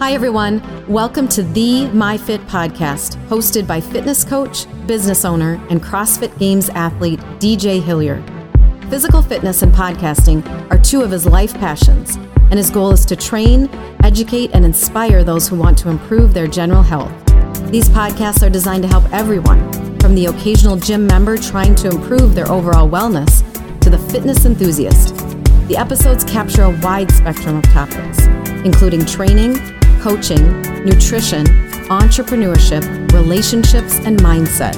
Hi, everyone. Welcome to the MyFit podcast, hosted by fitness coach, business owner, and CrossFit Games athlete DJ Hillier. Physical fitness and podcasting are two of his life passions, and his goal is to train, educate, and inspire those who want to improve their general health. These podcasts are designed to help everyone, from the occasional gym member trying to improve their overall wellness to the fitness enthusiast. The episodes capture a wide spectrum of topics, including training, coaching, nutrition, entrepreneurship, relationships, and mindset.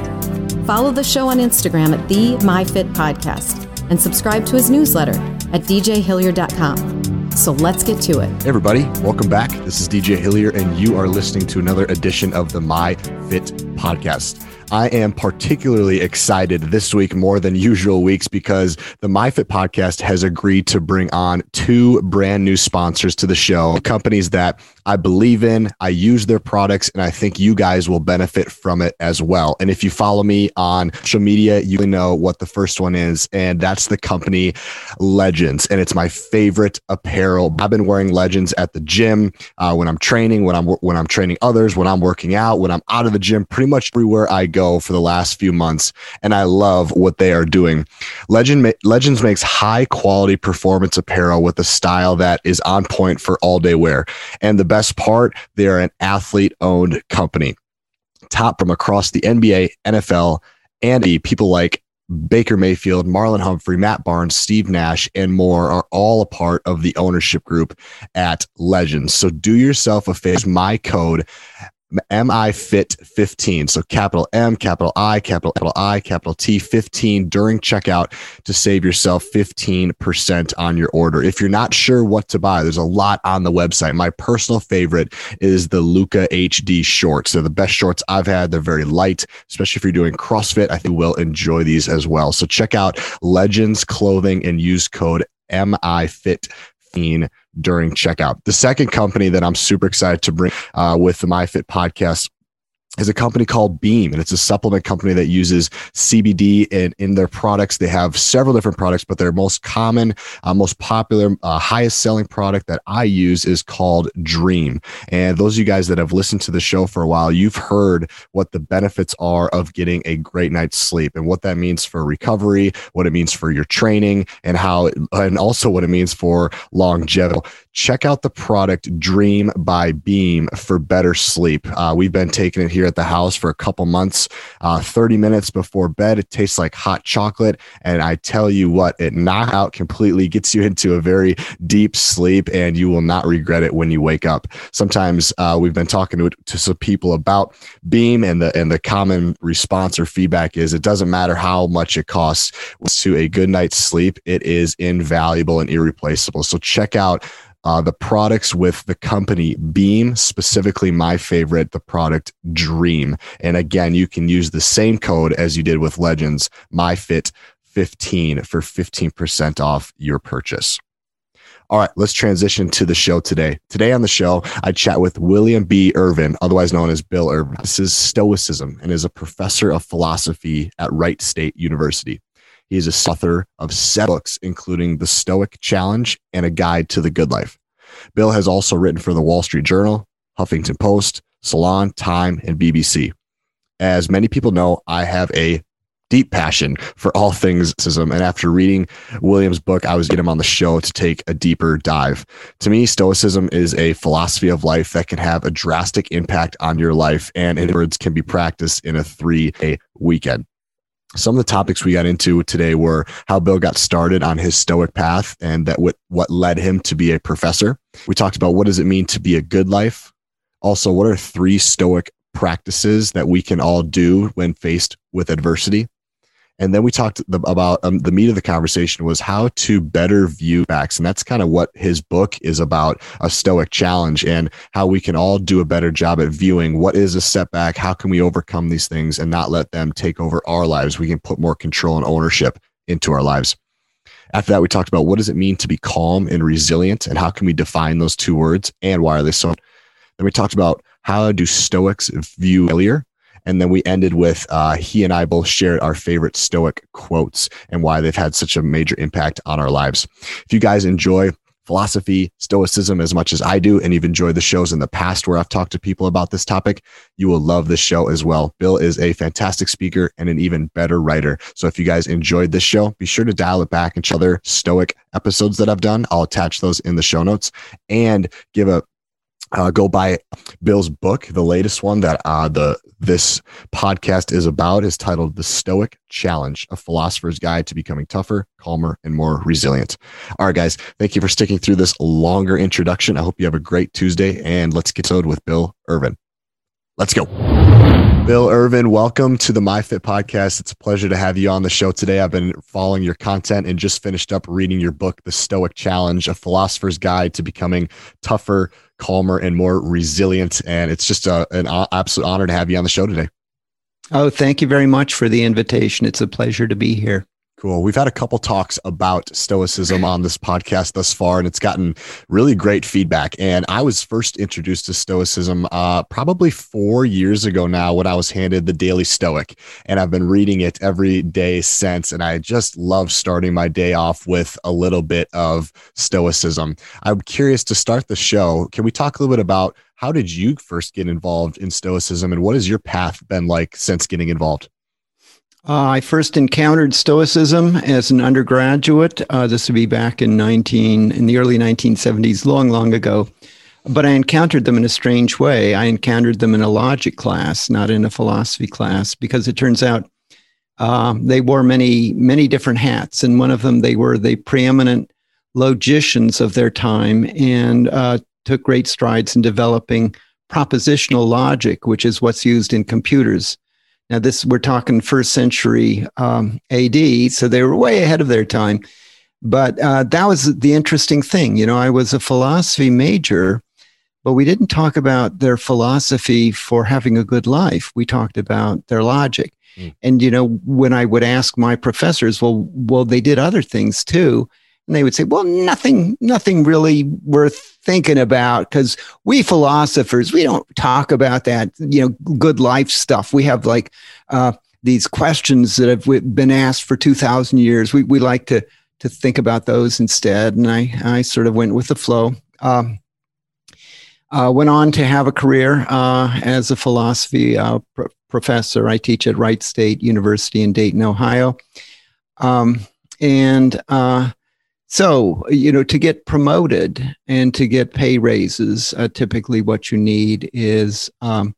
Follow the show on Instagram at the MyFit Podcast and subscribe to his newsletter at djhillier.com. So let's get to it. Hey everybody, welcome back. This is DJ Hillier, and you are listening to another edition of the My Fit Podcast. I am particularly excited this week more than usual weeks because the MyFit podcast has agreed to bring on two brand new sponsors to the show, companies that I believe in, I use their products, and I think you guys will benefit from it as well. And if you follow me on social media, you know what the first one is, and that's the company Legends. And it's my favorite apparel. I've been wearing Legends at the gym uh, when I'm training, when I'm when I'm training others, when I'm working out, when I'm out of the gym, pretty much everywhere I go for the last few months. And I love what they are doing. Legend Legends makes high quality performance apparel with a style that is on point for all day wear. And the best part, they are an athlete owned company. Top from across the NBA, NFL, and people like Baker Mayfield, Marlon Humphrey, Matt Barnes, Steve Nash, and more are all a part of the ownership group at Legends. So do yourself a favor. My code MI Fit 15. So capital M, capital I, capital I, capital T 15 during checkout to save yourself 15% on your order. If you're not sure what to buy, there's a lot on the website. My personal favorite is the Luca HD shorts. They're the best shorts I've had. They're very light, especially if you're doing CrossFit. I think you will enjoy these as well. So check out Legends Clothing and use code MI Fit 15 during checkout. The second company that I'm super excited to bring uh, with the MyFit podcast is a company called Beam, and it's a supplement company that uses CBD in, in their products. They have several different products, but their most common, uh, most popular, uh, highest selling product that I use is called Dream. And those of you guys that have listened to the show for a while, you've heard what the benefits are of getting a great night's sleep and what that means for recovery, what it means for your training, and how, and also what it means for longevity. Check out the product Dream by Beam for better sleep. Uh, we've been taking it here at the house for a couple months. Uh, 30 minutes before bed, it tastes like hot chocolate. And I tell you what, it knocks out completely, gets you into a very deep sleep, and you will not regret it when you wake up. Sometimes uh, we've been talking to, to some people about Beam, and the and the common response or feedback is it doesn't matter how much it costs to a good night's sleep, it is invaluable and irreplaceable. So check out uh, the products with the company Beam, specifically my favorite, the product Dream. And again, you can use the same code as you did with Legends, MyFit15 for 15% off your purchase. All right, let's transition to the show today. Today on the show, I chat with William B. Irvine, otherwise known as Bill Irvine. This is Stoicism and is a professor of philosophy at Wright State University. He is a author of seven books, including The Stoic Challenge and A Guide to the Good Life. Bill has also written for the Wall Street Journal, Huffington Post, Salon, Time, and BBC. As many people know, I have a deep passion for all things Stoicism. And after reading William's book, I was getting him on the show to take a deeper dive. To me, Stoicism is a philosophy of life that can have a drastic impact on your life and in words can be practiced in a three day weekend some of the topics we got into today were how Bill got started on his stoic path and that what, what led him to be a professor. We talked about what does it mean to be a good life? Also, what are three stoic practices that we can all do when faced with adversity? And then we talked about um, the meat of the conversation was how to better view facts. And that's kind of what his book is about a stoic challenge and how we can all do a better job at viewing what is a setback. How can we overcome these things and not let them take over our lives? We can put more control and ownership into our lives. After that, we talked about what does it mean to be calm and resilient and how can we define those two words and why are they so? Then we talked about how do Stoics view failure and then we ended with uh, he and I both shared our favorite Stoic quotes and why they've had such a major impact on our lives. If you guys enjoy philosophy, stoicism as much as I do, and you've enjoyed the shows in the past where I've talked to people about this topic, you will love this show as well. Bill is a fantastic speaker and an even better writer. So if you guys enjoyed this show, be sure to dial it back and other stoic episodes that I've done. I'll attach those in the show notes and give a uh, go buy Bill's book, the latest one that uh, the this podcast is about, is titled "The Stoic Challenge: A Philosopher's Guide to Becoming Tougher, Calmer, and More Resilient." All right, guys, thank you for sticking through this longer introduction. I hope you have a great Tuesday, and let's get started with Bill Irvine. Let's go. Bill Irvine, welcome to the MyFit podcast. It's a pleasure to have you on the show today. I've been following your content and just finished up reading your book, The Stoic Challenge, a philosopher's guide to becoming tougher, calmer, and more resilient. And it's just uh, a, an absolute honor to have you on the show today. Oh, thank you very much for the invitation. It's a pleasure to be here. Cool. We've had a couple talks about Stoicism on this podcast thus far, and it's gotten really great feedback. And I was first introduced to Stoicism uh, probably four years ago now when I was handed the Daily Stoic. And I've been reading it every day since. And I just love starting my day off with a little bit of Stoicism. I'm curious to start the show. Can we talk a little bit about how did you first get involved in Stoicism and what has your path been like since getting involved? Uh, I first encountered Stoicism as an undergraduate. Uh, this would be back in 19 in the early 1970s, long, long ago. But I encountered them in a strange way. I encountered them in a logic class, not in a philosophy class, because it turns out uh, they wore many, many different hats, and one of them they were the preeminent logicians of their time, and uh, took great strides in developing propositional logic, which is what's used in computers now, this we're talking first century um, AD, so they were way ahead of their time. But uh, that was the interesting thing. You know, I was a philosophy major, but we didn't talk about their philosophy for having a good life. We talked about their logic. Mm. And you know, when I would ask my professors, well, well, they did other things too, and they would say, well, nothing, nothing really worth thinking about because we philosophers we don't talk about that you know good life stuff. We have like uh, these questions that have been asked for 2000 years. We, we like to to think about those instead. And i i sort of went with the flow. Um, uh, went on to have a career uh, as a philosophy uh, pr- professor. I teach at wright state university in dayton ohio. Um, and uh, so, you know, to get promoted and to get pay raises, uh, typically what you need is um,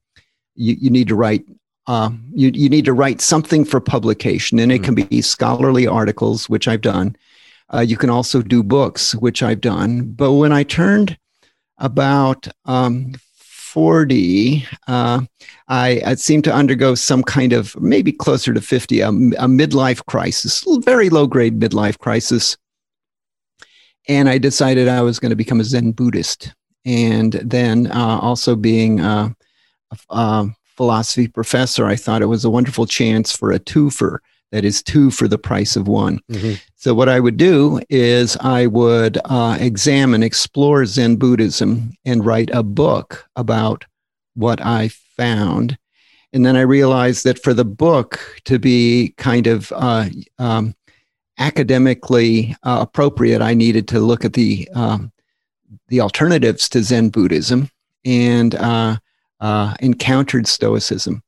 you, you need to write uh, you, you need to write something for publication, and it can be scholarly articles, which I've done. Uh, you can also do books, which I've done. But when I turned about um, 40, uh, I, I seemed to undergo some kind of maybe closer to 50, a, a midlife crisis, very low grade midlife crisis and I decided I was going to become a Zen Buddhist. And then, uh, also being a, a, philosophy professor, I thought it was a wonderful chance for a twofer. That is two for the price of one. Mm-hmm. So, what I would do is I would uh, examine, explore Zen Buddhism, and write a book about what I found. And then I realized that for the book to be kind of uh, um, academically uh, appropriate, I needed to look at the um, the alternatives to Zen Buddhism and uh, uh, encountered Stoicism.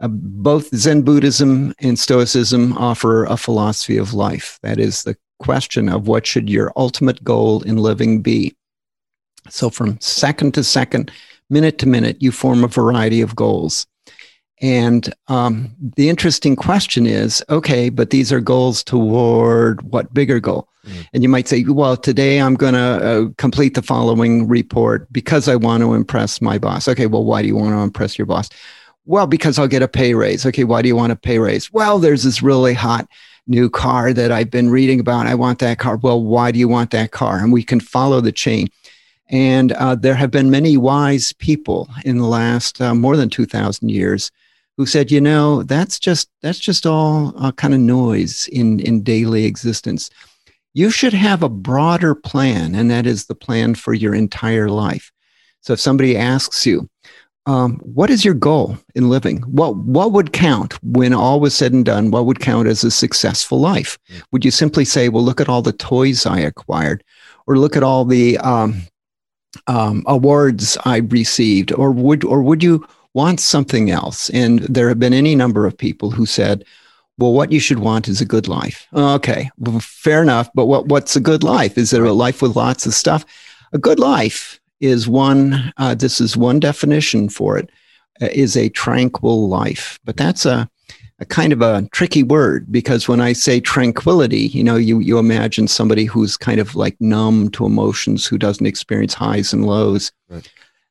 Uh, both Zen Buddhism and Stoicism offer a philosophy of life. That is the question of what should your ultimate goal in living be. So, from second to second, minute to minute, you form a variety of goals. And um, the interesting question is okay, but these are goals toward what bigger goal? Mm-hmm. And you might say, well, today I'm going to uh, complete the following report because I want to impress my boss. Okay, well, why do you want to impress your boss? Well, because I'll get a pay raise. Okay, why do you want a pay raise? Well, there's this really hot new car that I've been reading about. I want that car. Well, why do you want that car? And we can follow the chain. And uh, there have been many wise people in the last uh, more than 2,000 years who said, you know, that's just that's just all uh, kind of noise in in daily existence. You should have a broader plan, and that is the plan for your entire life. So if somebody asks you, um, what is your goal in living? What what would count when all was said and done? What would count as a successful life? Yeah. Would you simply say, "Well, look at all the toys I acquired," or look at all the um, um, awards I received, or would or would you want something else? And there have been any number of people who said, "Well, what you should want is a good life." Okay, well, fair enough. But what what's a good life? Is it a life with lots of stuff? A good life is one. Uh, this is one definition for it. Uh, is a tranquil life, but that's a a kind of a tricky word because when I say tranquility, you know, you, you imagine somebody who's kind of like numb to emotions, who doesn't experience highs and lows. Right.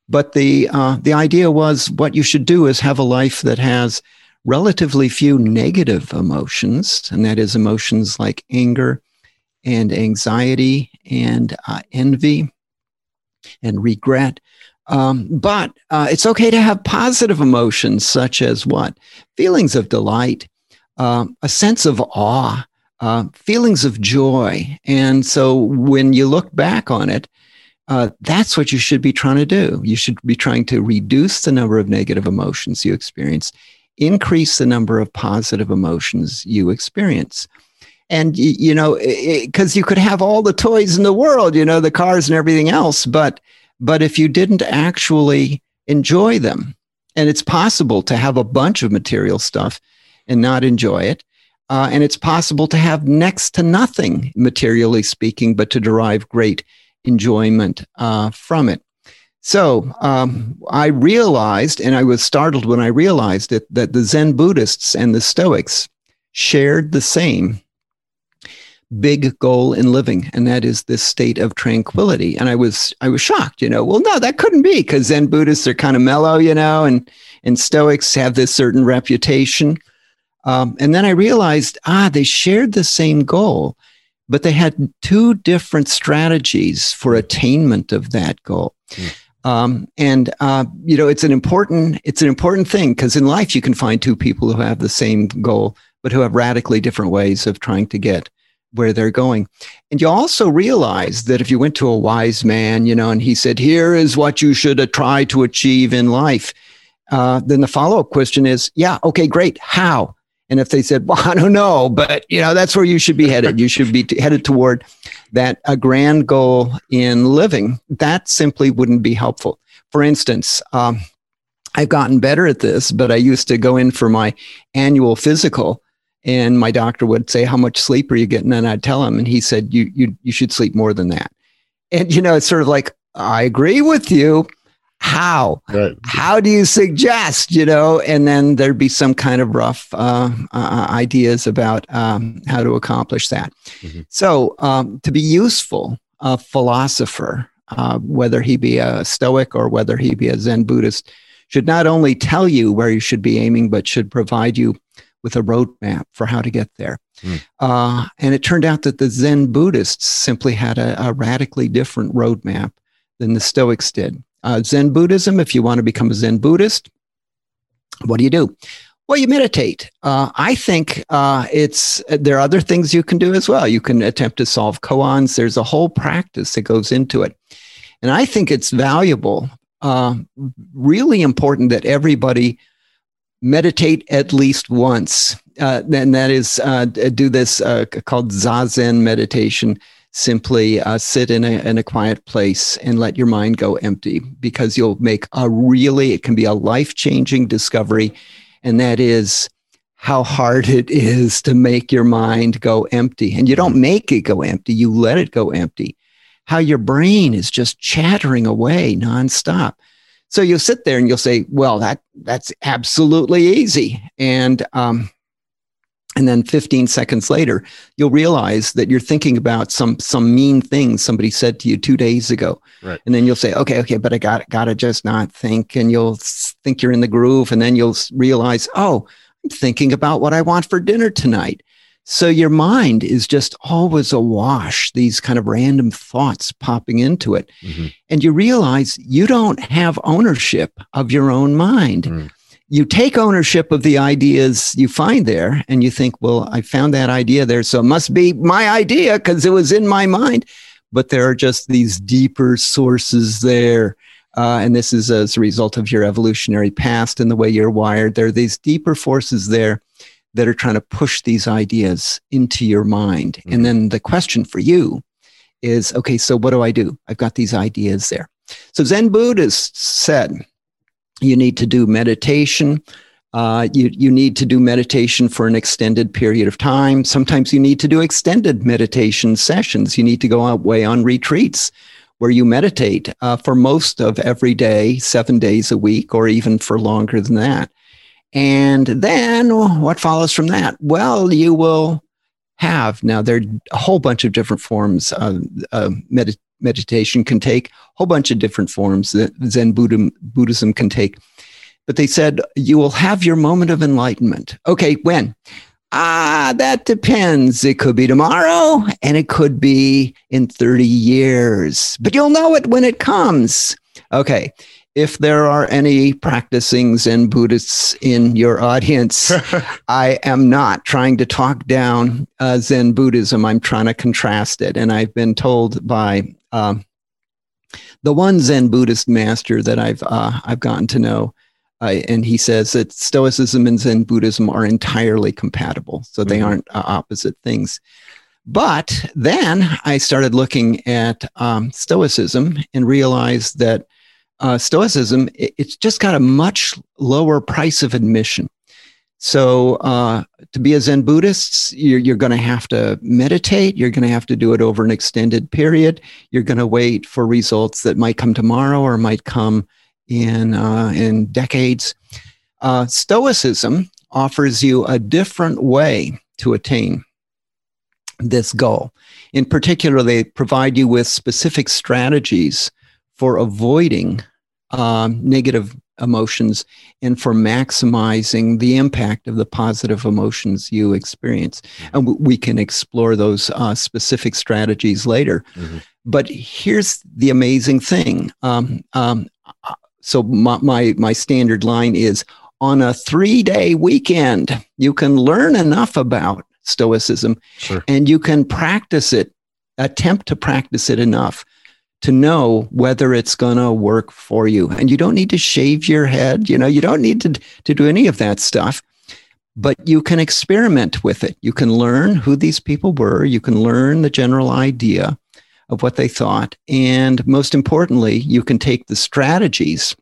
But the uh, the idea was what you should do is have a life that has relatively few negative emotions, and that is emotions like anger and anxiety and uh, envy and regret. Um, but uh, it's okay to have positive emotions, such as what? Feelings of delight, uh, a sense of awe, uh, feelings of joy. And so when you look back on it, uh, that's what you should be trying to do. You should be trying to reduce the number of negative emotions you experience, increase the number of positive emotions you experience. And, you know, because you could have all the toys in the world, you know, the cars and everything else, but but if you didn't actually enjoy them, and it's possible to have a bunch of material stuff and not enjoy it. Uh, and it's possible to have next to nothing, materially speaking, but to derive great enjoyment uh, from it. So um, I realized, and I was startled when I realized it, that the Zen Buddhists and the Stoics shared the same big goal in living and that is this state of tranquility and i was i was shocked you know well no that couldn't be because zen buddhists are kind of mellow you know and and stoics have this certain reputation um, and then i realized ah they shared the same goal but they had two different strategies for attainment of that goal mm. Um, and uh, you know it's an important it's an important thing because in life you can find two people who have the same goal but who have radically different ways of trying to get where they're going. And you also realize that if you went to a wise man, you know, and he said, here is what you should try to achieve in life, uh, then the follow up question is, yeah, okay, great. How? And if they said, well, I don't know, but you know, that's where you should be headed. You should be t- headed toward that a grand goal in living. That simply wouldn't be helpful. For instance, um, I've gotten better at this, but I used to go in for my annual physical and my doctor would say, "How much sleep are you getting?" And I'd tell him, and he said, "You you you should sleep more than that." And you know, it's sort of like I agree with you. How? Right. How do you suggest? You know, and then there'd be some kind of rough uh, uh, ideas about um, how to accomplish that. Mm-hmm. So, um, to be useful, a philosopher, uh, whether he be a Stoic or whether he be a Zen Buddhist, should not only tell you where you should be aiming, but should provide you with a roadmap for how to get there. Mm. Uh, and it turned out that the Zen Buddhists simply had a, a radically different roadmap than the Stoics did. Uh, Zen Buddhism, if you want to become a Zen Buddhist, what do you do? Well, you meditate. Uh, I think uh, it's there are other things you can do as well. You can attempt to solve koans. There's a whole practice that goes into it, and I think it's valuable, uh, really important that everybody meditate at least once. Uh, and that is uh, do this uh, called zazen meditation. Simply uh, sit in a, in a quiet place and let your mind go empty because you'll make a really, it can be a life changing discovery. And that is how hard it is to make your mind go empty. And you don't make it go empty, you let it go empty. How your brain is just chattering away nonstop. So you'll sit there and you'll say, well, that that's absolutely easy. And um, and then 15 seconds later, you'll realize that you're thinking about some some mean thing somebody said to you two days ago. Right. And then you'll say, okay, okay, but I got gotta just not think. And you'll think you're in the groove. And then you'll realize, oh, I'm thinking about what I want for dinner tonight. So your mind is just always awash, these kind of random thoughts popping into it. Mm-hmm. And you realize you don't have ownership of your own mind. Mm. You take ownership of the ideas you find there and you think, well, I found that idea there. So it must be my idea because it was in my mind. But there are just these deeper sources there. Uh, and this is as a result of your evolutionary past and the way you're wired. There are these deeper forces there that are trying to push these ideas into your mind. Mm-hmm. And then the question for you is okay, so what do I do? I've got these ideas there. So Zen Buddhists said you need to do meditation. Uh, you, you need to do meditation for an extended period of time. Sometimes you need to do extended meditation sessions. You need to go away on retreats where you meditate uh, for most of every day, seven days a week, or even for longer than that. And then what follows from that? Well, you will have now there are a whole bunch of different forms of uh, meditation can take a whole bunch of different forms that zen buddhism, buddhism can take. But they said you will have your moment of enlightenment. Okay when? Ah that depends. It could be tomorrow and it could be in 30 years. But you'll know it when it comes. Okay if there are any practicing Zen Buddhists in your audience, I am not trying to talk down uh, Zen Buddhism. I'm trying to contrast it. And I've been told by um, the one Zen Buddhist master that I've uh, I've gotten to know, uh, and he says that Stoicism and Zen Buddhism are entirely compatible, so they mm-hmm. aren't uh, opposite things. But then I started looking at um, Stoicism and realized that uh, Stoicism, it, it's just got a much lower price of admission. So, uh, to be a Zen Buddhist, you're, you're going to have to meditate. You're going to have to do it over an extended period. You're going to wait for results that might come tomorrow or might come in uh, in decades. Uh, Stoicism offers you a different way to attain this goal. In particular, they provide you with specific strategies for avoiding um, negative emotions and for maximizing the impact of the positive emotions you experience. Mm-hmm. And we can explore those uh, specific strategies later. Mm-hmm. But here's the amazing thing. Um, um, so my, my, my standard line is on a three day weekend, you can learn enough about Stoicism sure. and you can practice it, attempt to practice it enough to know whether it's going to work for you. And you don't need to shave your head. You know, you don't need to, to do any of that stuff, but you can experiment with it. You can learn who these people were. You can learn the general idea of what they thought. And most importantly, you can take the strategies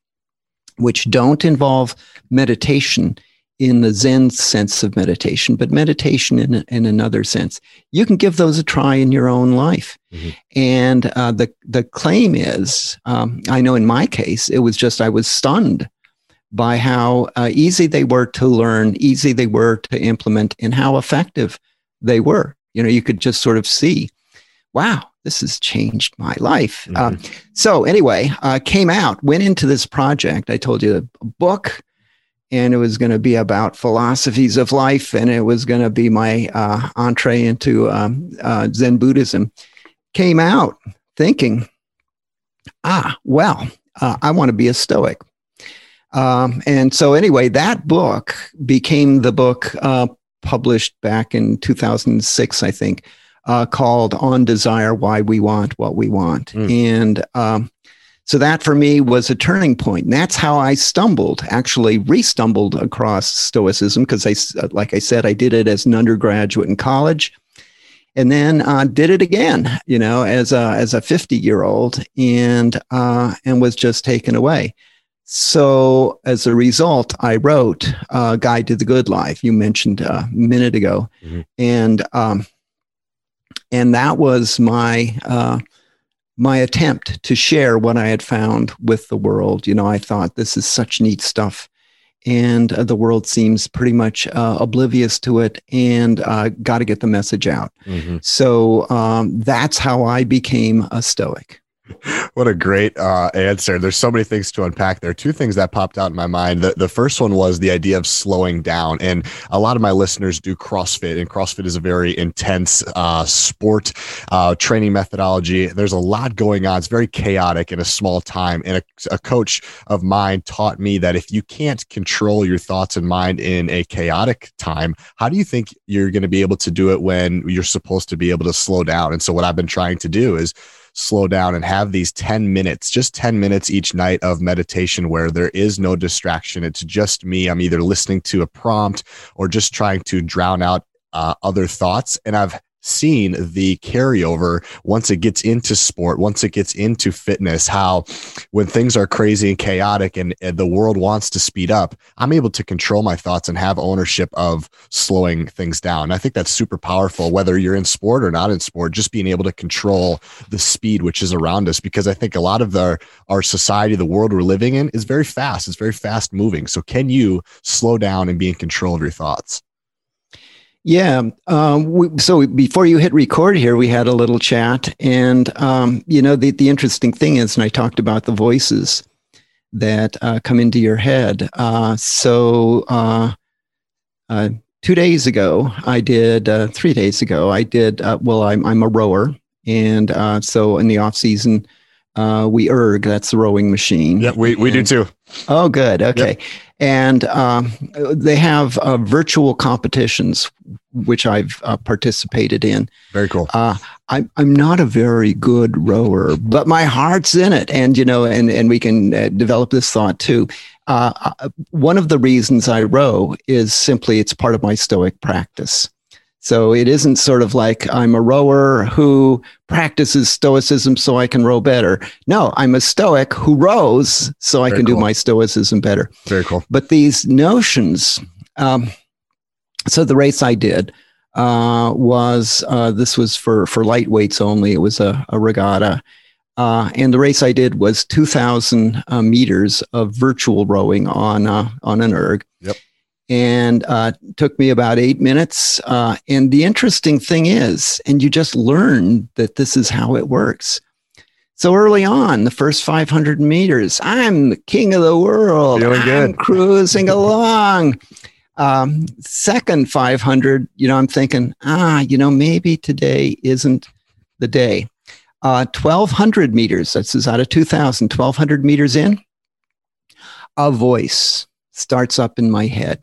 which don't involve meditation in the Zen sense of meditation, but meditation in, in another sense. You can give those a try in your own life. Mm-hmm. And uh, the, the claim is um, I know in my case, it was just I was stunned by how uh, easy they were to learn, easy they were to implement, and how effective they were. You know, you could just sort of see, wow, this has changed my life. Mm-hmm. Um, so, anyway, uh, came out, went into this project. I told you a book and it was going to be about philosophies of life, and it was going to be my uh, entree into um, uh, Zen Buddhism. Came out thinking, ah, well, uh, I want to be a Stoic. Um, and so, anyway, that book became the book uh, published back in 2006, I think, uh, called On Desire Why We Want What We Want. Mm. And um, so that for me was a turning point. And that's how I stumbled, actually re-stumbled across Stoicism because I, like I said, I did it as an undergraduate in college, and then uh, did it again, you know, as a as a fifty year old, and uh, and was just taken away. So as a result, I wrote uh, "Guide to the Good Life." You mentioned a minute ago, mm-hmm. and um, and that was my uh, my attempt to share what I had found with the world. You know, I thought this is such neat stuff. And uh, the world seems pretty much uh, oblivious to it and uh, got to get the message out. Mm-hmm. So um, that's how I became a Stoic. what a great uh, answer. There's so many things to unpack there. are Two things that popped out in my mind. The, the first one was the idea of slowing down. And a lot of my listeners do CrossFit, and CrossFit is a very intense uh, sport uh, training methodology. There's a lot going on. It's very chaotic in a small time. And a, a coach of mine taught me that if you can't control your thoughts and mind in a chaotic time, how do you think you're going to be able to do it when you're supposed to be able to slow down? And so, what I've been trying to do is slow down and have these 10 minutes, just 10 minutes each night of meditation where there is no distraction. It's just me. I'm either listening to a prompt or just trying to drown out uh, other thoughts. And I've seen the carryover once it gets into sport, once it gets into fitness, how when things are crazy and chaotic and, and the world wants to speed up, I'm able to control my thoughts and have ownership of slowing things down. I think that's super powerful, whether you're in sport or not in sport, just being able to control the speed which is around us. Because I think a lot of the, our society, the world we're living in, is very fast. It's very fast moving. So, can you slow down and be in control of your thoughts? Yeah. Um, we, so before you hit record here, we had a little chat, and um, you know the the interesting thing is, and I talked about the voices that uh, come into your head. Uh, so uh, uh two days ago, I did. Uh, three days ago, I did. Uh, well, I'm I'm a rower, and so in the off season, we erg. That's the rowing machine. Yeah, we we and, do too. Oh, good. Okay. Yep and um, they have uh, virtual competitions which I've uh, participated in. Very cool. Uh, I, I'm not a very good rower, but my heart's in it, and you know, and and we can uh, develop this thought too. Uh, uh, one of the reasons I row is simply it's part of my Stoic practice. So it isn't sort of like I'm a rower who practices stoicism so I can row better. No, I'm a stoic who rows so I can cool. do my stoicism better. Very cool. But these notions, um, so the race I did uh, was uh, this was for for lightweights only. It was a, a regatta. Uh, and the race I did was 2,000 uh, meters of virtual rowing on uh, on an erg. Yep and uh, took me about eight minutes. Uh, and the interesting thing is, and you just learn that this is how it works. So early on, the first 500 meters, I'm the king of the world. Feeling I'm good. cruising along. Um, second 500, you know, I'm thinking, ah, you know, maybe today isn't the day. Uh, 1200 meters, this is out of 2000, 1200 meters in, a voice starts up in my head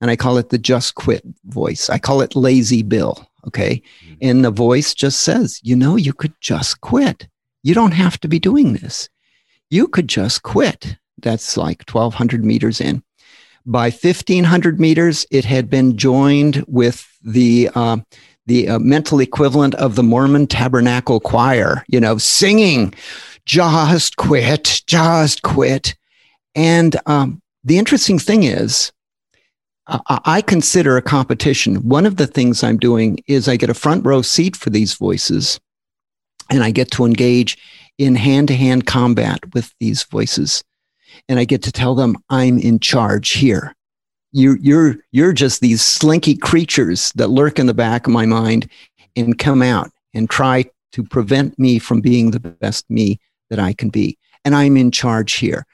and I call it the just quit voice. I call it lazy Bill. Okay. Mm-hmm. And the voice just says, you know, you could just quit. You don't have to be doing this. You could just quit. That's like 1200 meters in. By 1500 meters, it had been joined with the, uh, the uh, mental equivalent of the Mormon Tabernacle Choir, you know, singing, just quit, just quit. And um, the interesting thing is, I consider a competition. One of the things I'm doing is I get a front row seat for these voices and I get to engage in hand to hand combat with these voices. And I get to tell them I'm in charge here. You're, you're, you're just these slinky creatures that lurk in the back of my mind and come out and try to prevent me from being the best me that I can be. And I'm in charge here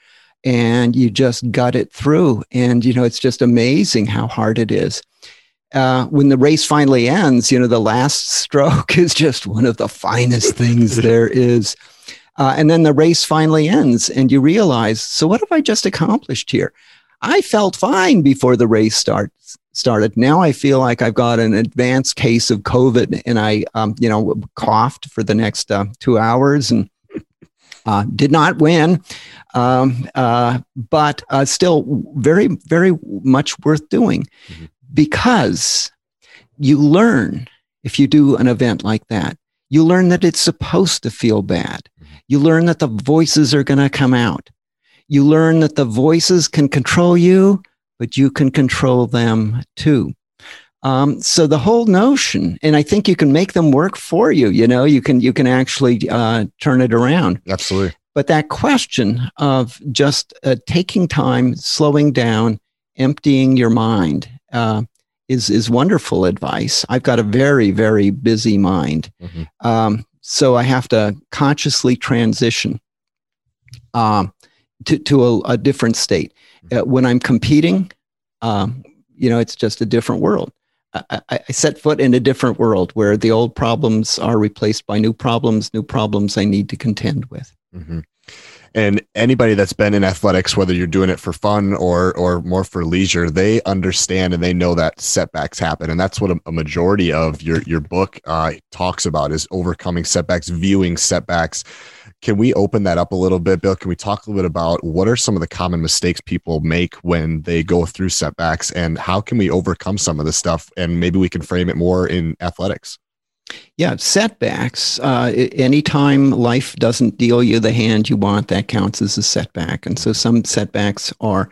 and you just gut it through. And, you know, it's just amazing how hard it is. Uh, when the race finally ends, you know, the last stroke is just one of the finest things there is. Uh, and then the race finally ends, and you realize, so what have I just accomplished here? I felt fine before the race starts started. Now I feel like I've got an advanced case of COVID, and I, um, you know, coughed for the next uh, two hours and uh, did not win, um, uh, but uh, still very, very much worth doing mm-hmm. because you learn if you do an event like that. You learn that it's supposed to feel bad. Mm-hmm. You learn that the voices are going to come out. You learn that the voices can control you, but you can control them too. Um, so the whole notion, and I think you can make them work for you. You know, you can you can actually uh, turn it around. Absolutely. But that question of just uh, taking time, slowing down, emptying your mind uh, is is wonderful advice. I've got a very very busy mind, mm-hmm. um, so I have to consciously transition um, to to a, a different state. Mm-hmm. Uh, when I'm competing, um, you know, it's just a different world. I, I, set foot in a different world where the old problems are replaced by new problems, new problems I need to contend with. Mm-hmm. And anybody that's been in athletics, whether you're doing it for fun or or more for leisure, they understand and they know that setbacks happen, and that's what a, a majority of your your book uh, talks about is overcoming setbacks, viewing setbacks can we open that up a little bit, Bill? Can we talk a little bit about what are some of the common mistakes people make when they go through setbacks and how can we overcome some of this stuff? And maybe we can frame it more in athletics. Yeah, setbacks. Uh, anytime life doesn't deal you the hand you want, that counts as a setback. And so some setbacks are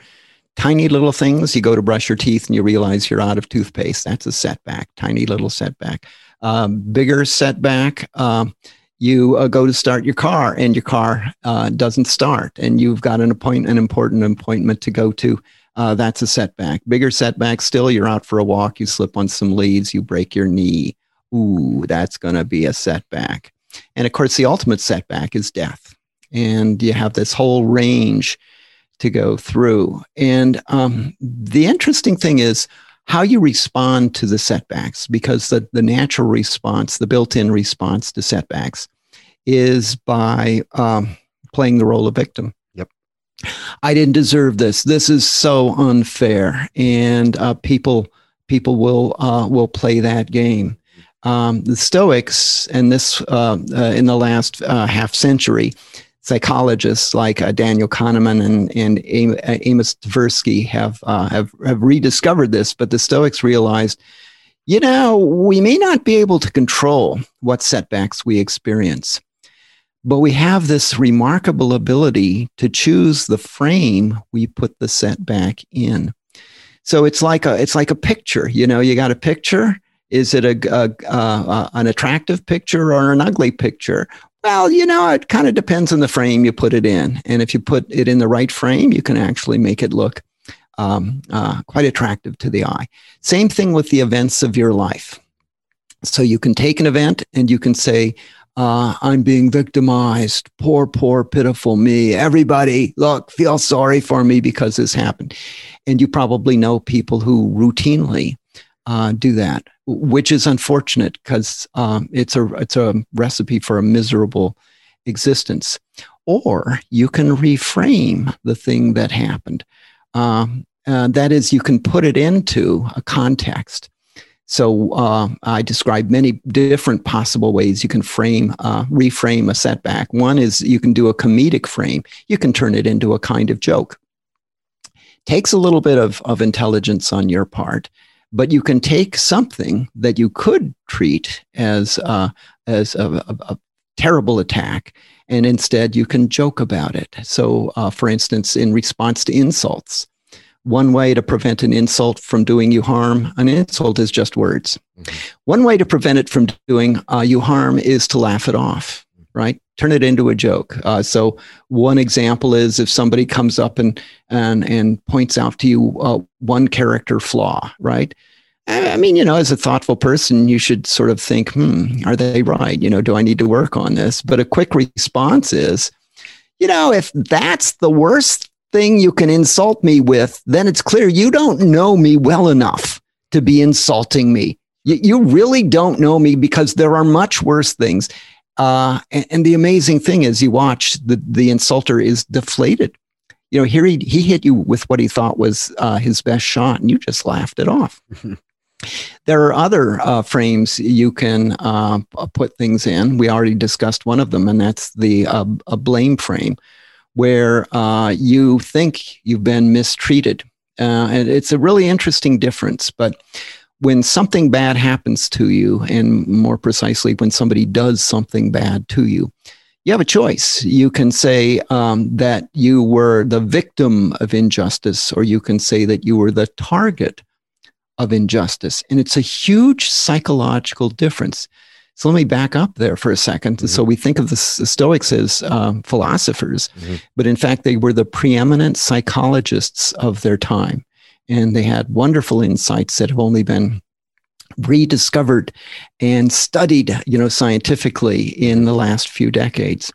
tiny little things. You go to brush your teeth and you realize you're out of toothpaste. That's a setback, tiny little setback. Um, bigger setback. Um, you uh, go to start your car and your car uh, doesn't start and you've got an appointment, an important appointment to go to. Uh, that's a setback. Bigger setback still, you're out for a walk, you slip on some leaves, you break your knee. Ooh, that's going to be a setback. And of course, the ultimate setback is death. And you have this whole range to go through. And um, the interesting thing is, how you respond to the setbacks, because the, the natural response, the built in response to setbacks, is by um, playing the role of victim. Yep. I didn't deserve this. This is so unfair, and uh, people people will uh, will play that game. Um, the Stoics, and this uh, uh in the last uh, half century, psychologists like uh, Daniel Kahneman and, and uh, Amos Tversky have, uh, have, have rediscovered this, but the Stoics realized, you know, we may not be able to control what setbacks we experience, but we have this remarkable ability to choose the frame we put the setback in. So it's like a it's like a picture. You know, you got a picture. Is it a, a, a, an attractive picture or an ugly picture? Well, you know, it kind of depends on the frame you put it in. And if you put it in the right frame, you can actually make it look um, uh, quite attractive to the eye. Same thing with the events of your life. So you can take an event and you can say, uh, I'm being victimized. Poor, poor, pitiful me. Everybody, look, feel sorry for me because this happened. And you probably know people who routinely uh, do that which is unfortunate because um, it's a it's a recipe for a miserable existence. Or you can reframe the thing that happened. Um, uh, that is, you can put it into a context. So uh, I describe many different possible ways you can frame, uh, reframe a setback. One is you can do a comedic frame. You can turn it into a kind of joke. Takes a little bit of, of intelligence on your part, but you can take something that you could treat as uh, as a, a, a, terrible attack, and instead you can joke about it. So, uh, for instance, in response to insults, one way to prevent an insult from doing you harm, an insult is just words. Mm-hmm. One way to prevent it from doing uh, you harm is to laugh it off right? Turn it into a joke. Uh, so one example is if somebody comes up and and and points out to you uh, one character flaw, right? I mean, you know, as a thoughtful person, you should sort of think, hmm, are they right? You know, do I need to work on this? But a quick response is, you know, if that's the worst thing you can insult me with, then it's clear you don't know me well enough to be insulting me. You, you really don't know me because there are much worse things. Uh, and, and, the amazing thing is, you watch the the insulter is deflated. You know, here he he hit you with what he thought was uh, his best shot, and you just laughed it off. there are other uh, frames you can uh, put things in. We already discussed one of them, and that's the uh, a blame frame, where uh, you think you've been mistreated. Uh, and it's a really interesting difference, but when something bad happens to you, and more precisely, when somebody does something bad to you, you have a choice. You can say um, that you were the victim of injustice, or you can say that you were the target of injustice. And it's a huge psychological difference. So let me back up there for a 2nd mm-hmm. So we think of the Stoics as um, philosophers, mm-hmm. but in fact, they were the preeminent psychologists of their time and they had wonderful insights that have only been rediscovered and studied you know scientifically in the last few decades.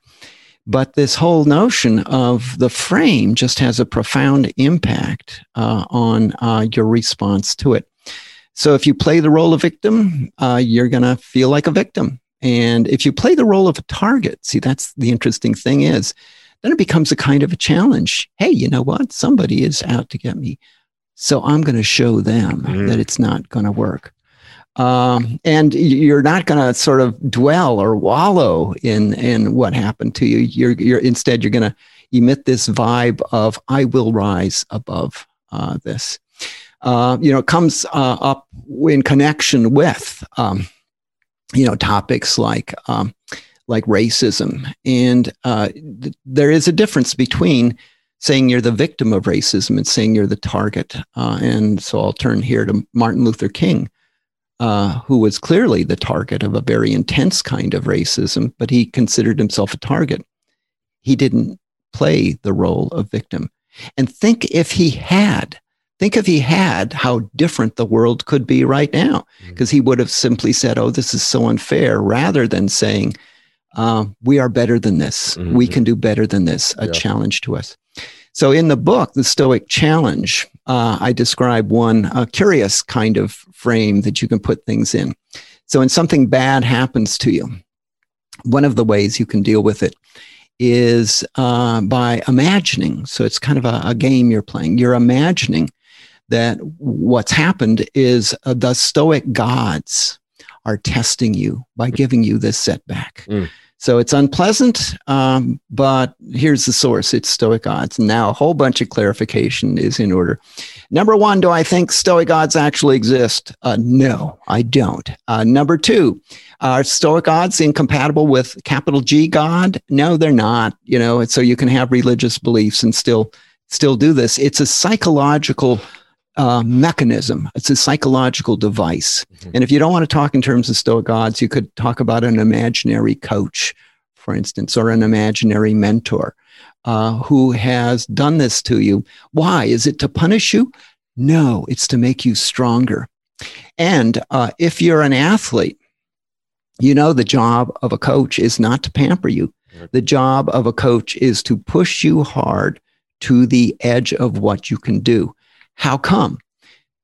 But this whole notion of the frame just has a profound impact uh, on uh, your response to it. So if you play the role of victim uh, you're going to feel like a victim. And if you play the role of a target see that's the interesting thing is then it becomes a kind of a challenge. Hey you know what? Somebody is out to get me so I'm going to show them mm. that it's not going to work. Um, and you're not going to sort of dwell or wallow in in what happened to you. You're you're instead you're going to emit this vibe of I will rise above uh, this. Uh, you know, it comes uh, up in connection with um, you know, topics like um, like racism, and uh, th- there is a difference between saying you're the victim of racism and saying you're the target. Uh, and so I'll turn here to Martin Luther King, uh, who was clearly the target of a very intense kind of racism, but he considered himself a target. He didn't play the role of victim. And think if he had, think if he had, how different the world could be right now, because mm-hmm. he would have simply said, Oh, this is so unfair, rather than saying, uh, We are better than this. Mm-hmm. We can do better than this, a yeah. challenge to us. So in the book, The Stoic Challenge, uh, I describe one a curious kind of frame that you can put things in. So when something bad happens to you, one of the ways you can deal with it is uh, by imagining. So it's kind of a, a, game you're playing. You're imagining that what's happened is uh, the Stoic gods are testing you by giving you this setback. Mm. So it's unpleasant, um, but here's the source it's Stoic gods. Now, a whole bunch of clarification is in order. Number one, do I think Stoic gods actually exist? Uh, no, I don't. Uh, number two, are Stoic gods incompatible with capital G God? No, they're not. You know, so you can have religious beliefs and still still do this. It's a psychological uh, mechanism. It's a psychological device. Mm-hmm. And if you don't want to talk in terms of Stoic gods, you could talk about an imaginary coach, for instance, or an imaginary mentor uh, who has done this to you. Why? Is it to punish you? No, it's to make you stronger. And uh, if you're an athlete, you know the job of a coach is not to pamper you. The job of a coach is to push you hard to the edge of what you can do. How come?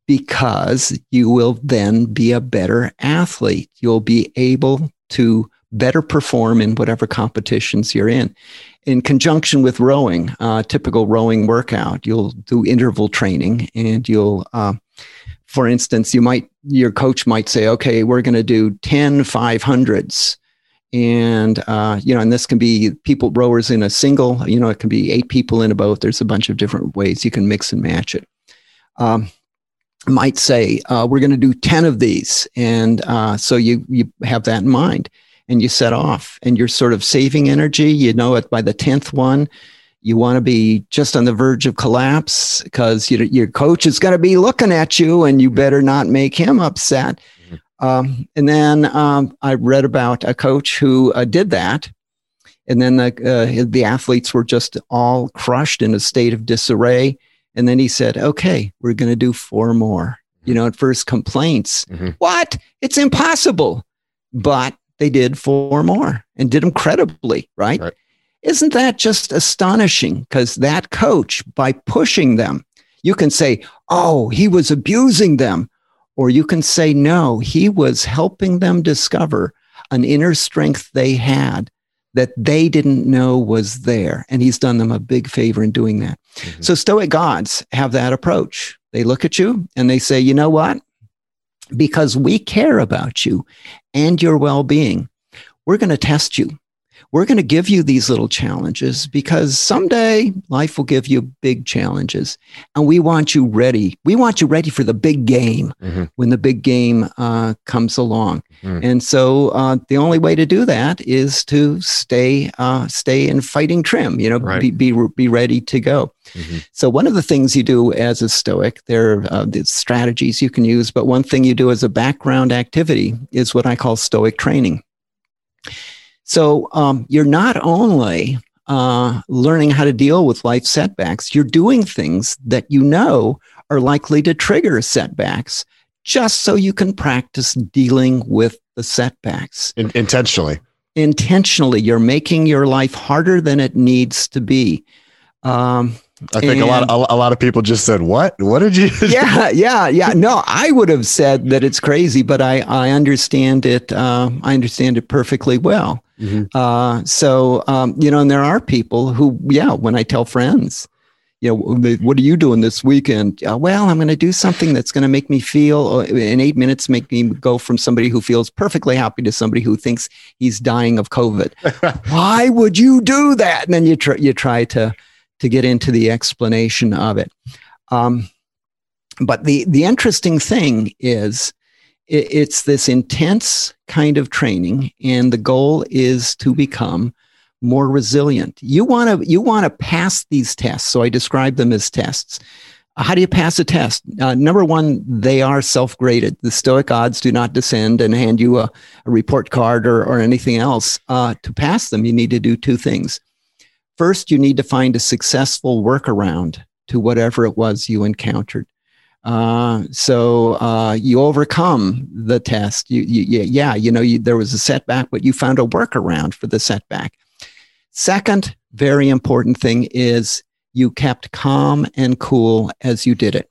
Because you will then be a better athlete. You'll be able to better perform in whatever competitions you're in. In conjunction with rowing, uh, typical rowing workout, you'll do interval training and you'll, uh, for instance, you might, your coach might say, okay, we're going to do 10 500s and uh, you know and this can be people rowers in a single you know it can be eight people in a boat there's a bunch of different ways you can mix and match it um, might say, uh, we're going to do 10 of these. And uh, so you, you have that in mind and you set off and you're sort of saving energy. You know it by the 10th one. You want to be just on the verge of collapse because you, your coach is going to be looking at you and you better not make him upset. Mm-hmm. Um, and then um, I read about a coach who uh, did that. And then the, uh, the athletes were just all crushed in a state of disarray and then he said, okay, we're going to do four more. You know, at first complaints, mm-hmm. what? It's impossible. But they did four more and did them credibly, right? right. Isn't that just astonishing? Because that coach, by pushing them, you can say, oh, he was abusing them. Or you can say, no, he was helping them discover an inner strength they had that they didn't know was there. And he's done them a big favor in doing that. Mm-hmm. So Stoic gods have that approach. They look at you and they say, you know what? Because we care about you and your well being, we're going to test you we're going to give you these little challenges because someday life will give you big challenges and we want you ready we want you ready for the big game mm-hmm. when the big game uh, comes along mm-hmm. and so uh, the only way to do that is to stay uh, stay in fighting trim you know right. be, be, be ready to go mm-hmm. so one of the things you do as a stoic there are uh, the strategies you can use but one thing you do as a background activity is what i call stoic training so um, you're not only uh, learning how to deal with life setbacks, you're doing things that you know are likely to trigger setbacks just so you can practice dealing with the setbacks. In- intentionally. Intentionally, you're making your life harder than it needs to be. Um, I think and, a lot of, a lot of people just said, "What? What did you?" yeah, yeah, yeah. No, I would have said that it's crazy, but I I understand it. Uh, I understand it perfectly well. Mm-hmm. Uh, so, um, you know, and there are people who, yeah, when I tell friends, you know, they, what are you doing this weekend? Uh, well, I'm going to do something that's going to make me feel uh, in eight minutes, make me go from somebody who feels perfectly happy to somebody who thinks he's dying of COVID. Why would you do that? And then you try, you try to, to get into the explanation of it. Um, but the, the interesting thing is, it's this intense kind of training, and the goal is to become more resilient. You want to you want to pass these tests. So I describe them as tests. How do you pass a test? Uh, number one, they are self graded. The Stoic odds do not descend and hand you a, a report card or, or anything else. Uh, to pass them, you need to do two things. First, you need to find a successful workaround to whatever it was you encountered. Uh, so uh, you overcome the test. You, you yeah, you know, you, there was a setback, but you found a workaround for the setback. Second, very important thing is you kept calm and cool as you did it.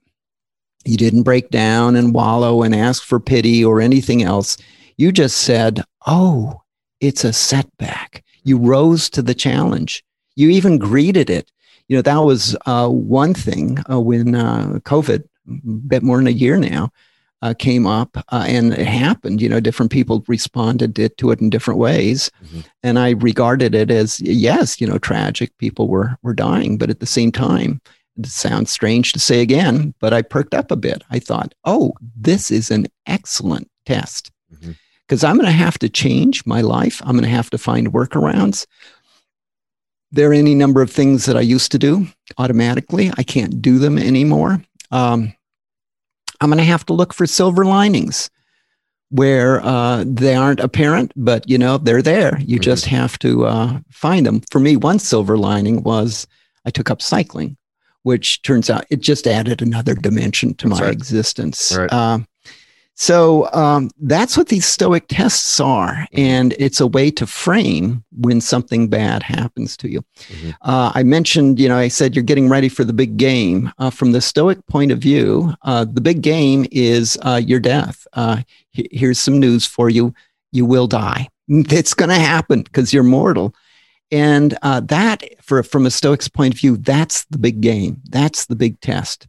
You didn't break down and wallow and ask for pity or anything else. You just said, Oh, it's a setback. You rose to the challenge. You even greeted it. You know, that was uh, one thing uh, when uh, COVID, bit more than a year now, uh, came up uh, and it happened. You know, different people responded to it in different ways, mm-hmm. and I regarded it as yes, you know, tragic. People were were dying, but at the same time, it sounds strange to say again, but I perked up a bit. I thought, oh, this is an excellent test because mm-hmm. I'm going to have to change my life. I'm going to have to find workarounds. There are any number of things that I used to do automatically. I can't do them anymore. Um, I'm going to have to look for silver linings where uh, they aren't apparent, but you know they're there. You mm-hmm. just have to uh, find them. For me, one silver lining was I took up cycling, which turns out it just added another dimension to That's my right. existence. Right. Uh, so um, that's what these Stoic tests are. And it's a way to frame when something bad happens to you. Mm-hmm. Uh, I mentioned, you know, I said you're getting ready for the big game. Uh, from the Stoic point of view, uh, the big game is uh, your death. Uh, here's some news for you you will die. It's going to happen because you're mortal. And uh, that, for, from a Stoic's point of view, that's the big game. That's the big test.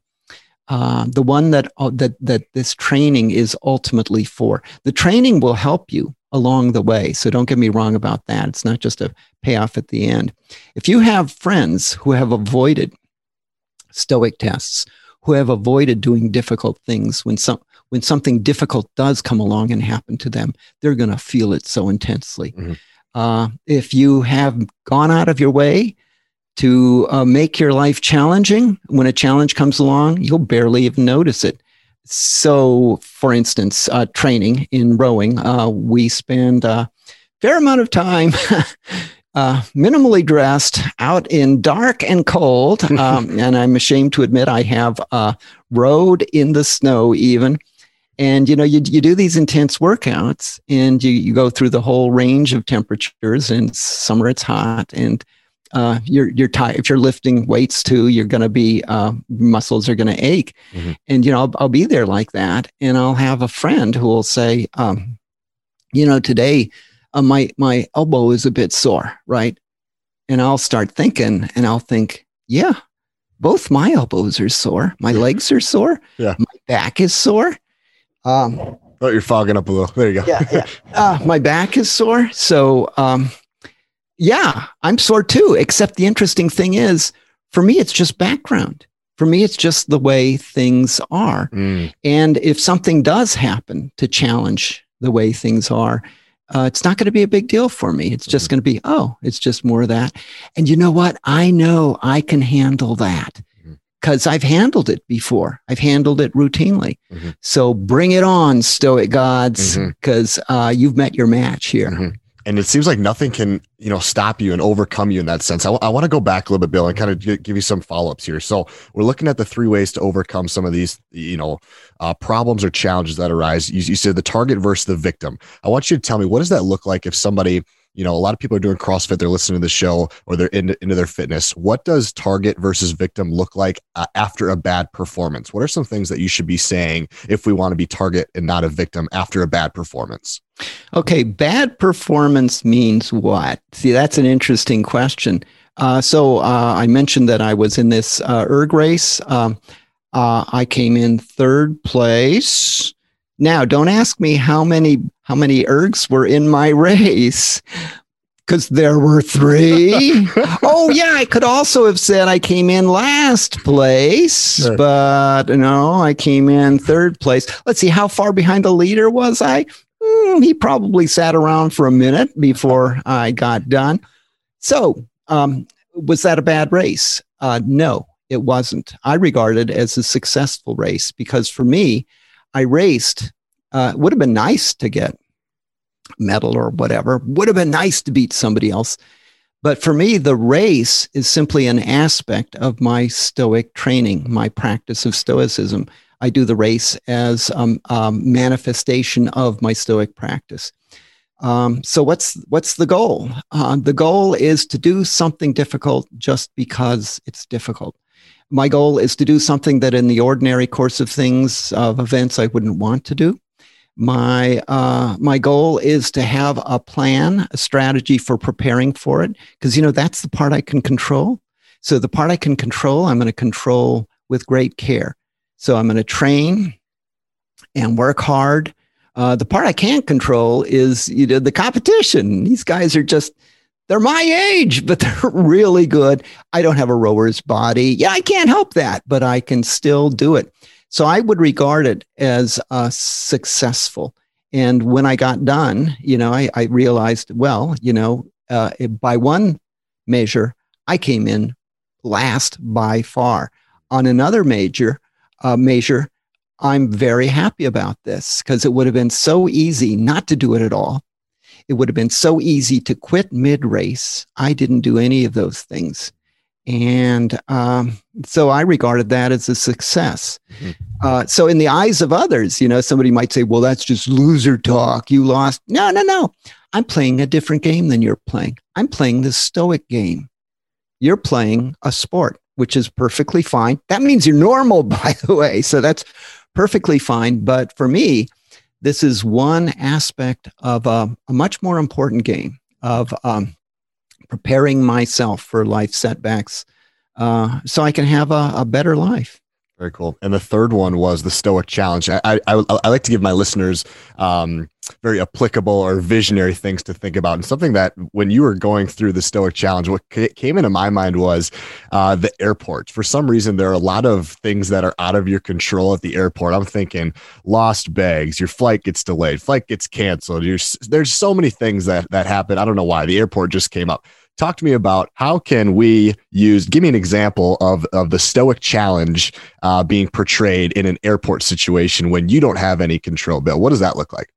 Uh, the one that uh, that that this training is ultimately for. The training will help you along the way, so don't get me wrong about that. It's not just a payoff at the end. If you have friends who have avoided Stoic tests, who have avoided doing difficult things when some when something difficult does come along and happen to them, they're going to feel it so intensely. Mm-hmm. Uh, if you have gone out of your way to uh, make your life challenging. When a challenge comes along, you'll barely even notice it. So, for instance, uh, training in rowing, uh, we spend a fair amount of time uh, minimally dressed out in dark and cold. Um, and I'm ashamed to admit I have uh, rowed in the snow even. And you know, you, you do these intense workouts and you, you go through the whole range of temperatures, and summer it's hot, and uh, you're you're tired. If you're lifting weights too, you're going to be uh, muscles are going to ache, mm-hmm. and you know I'll, I'll, be there like that, and I'll have a friend who will say, um, you know, today uh, my my elbow is a bit sore, right? And I'll start thinking, and I'll think, yeah, both my elbows are sore, my legs are sore, yeah, my back is sore. Um, oh, you're fogging up a little. There you go. yeah, yeah. Uh, my back is sore, so. Um, yeah, I'm sore too. Except the interesting thing is, for me, it's just background. For me, it's just the way things are. Mm. And if something does happen to challenge the way things are, uh, it's not going to be a big deal for me. It's just mm-hmm. going to be, oh, it's just more of that. And you know what? I know I can handle that because mm-hmm. I've handled it before. I've handled it routinely. Mm-hmm. So bring it on, Stoic gods, because mm-hmm. uh, you've met your match here. And it seems like nothing can you know stop you and overcome you in that sense. I, w- I want to go back a little bit, Bill, and kind of g- give you some follow ups here. So we're looking at the three ways to overcome some of these you know uh, problems or challenges that arise. You, you said the target versus the victim. I want you to tell me what does that look like if somebody you know, a lot of people are doing CrossFit, they're listening to the show or they're into, into their fitness. What does target versus victim look like uh, after a bad performance? What are some things that you should be saying if we want to be target and not a victim after a bad performance? Okay, bad performance means what? See, that's an interesting question. Uh, so uh, I mentioned that I was in this uh, erg race. Um, uh, I came in third place. Now, don't ask me how many how many ergs were in my race, because there were three. oh, yeah. I could also have said I came in last place, sure. but no, I came in third place. Let's see, how far behind the leader was I? Mm, he probably sat around for a minute before I got done. So, um, was that a bad race? Uh, no, it wasn't. I regard it as a successful race because for me, I raced. Uh, would have been nice to get medal or whatever. Would have been nice to beat somebody else. But for me, the race is simply an aspect of my Stoic training, my practice of Stoicism. I do the race as a um, um, manifestation of my Stoic practice. Um, so what's what's the goal? Uh, the goal is to do something difficult just because it's difficult. My goal is to do something that, in the ordinary course of things of events, I wouldn't want to do. My uh, my goal is to have a plan, a strategy for preparing for it, because you know that's the part I can control. So the part I can control, I'm going to control with great care. So I'm going to train and work hard. Uh, the part I can't control is you know the competition. These guys are just they're my age, but they're really good. I don't have a rower's body. Yeah, I can't help that, but I can still do it. So I would regard it as uh, successful. And when I got done, you know, I, I realized, well, you know, uh, by one measure, I came in last by far. On another major uh, measure, I'm very happy about this because it would have been so easy not to do it at all. It would have been so easy to quit mid race. I didn't do any of those things. And um, so I regarded that as a success. Mm-hmm. Uh, so, in the eyes of others, you know, somebody might say, well, that's just loser talk. You lost. No, no, no. I'm playing a different game than you're playing. I'm playing the stoic game. You're playing a sport, which is perfectly fine. That means you're normal, by the way. So, that's perfectly fine. But for me, this is one aspect of a, a much more important game of um, preparing myself for life setbacks uh, so I can have a, a, better life. Very cool. And the third one was the Stoic Challenge. I, I, I like to give my listeners um, very applicable or visionary things to think about. And something that when you were going through the Stoic Challenge, what came into my mind was uh, the airport. For some reason, there are a lot of things that are out of your control at the airport. I'm thinking lost bags, your flight gets delayed, flight gets canceled. You're, there's so many things that that happen. I don't know why the airport just came up talk to me about how can we use give me an example of, of the stoic challenge uh, being portrayed in an airport situation when you don't have any control bill what does that look like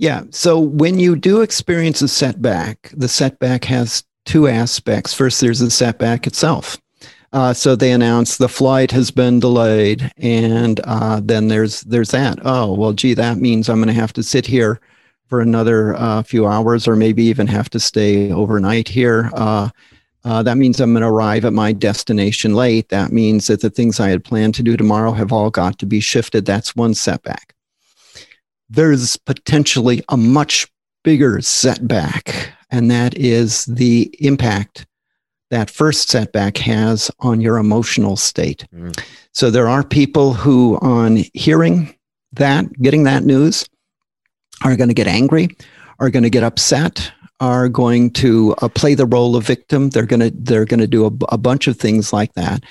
yeah so when you do experience a setback the setback has two aspects first there's the setback itself uh, so they announce the flight has been delayed, and uh, then there's there's that. Oh well, gee, that means I'm going to have to sit here for another uh, few hours or maybe even have to stay overnight here. Uh, uh, that means I'm going to arrive at my destination late. That means that the things I had planned to do tomorrow have all got to be shifted. That's one setback. There's potentially a much bigger setback, and that is the impact that first setback has on your emotional state. Mm. So there are people who, on hearing that, getting that news, are going to get angry, are going to get upset, are going to uh, play the role of victim. They're going to they're going to do a, a, bunch of things like that.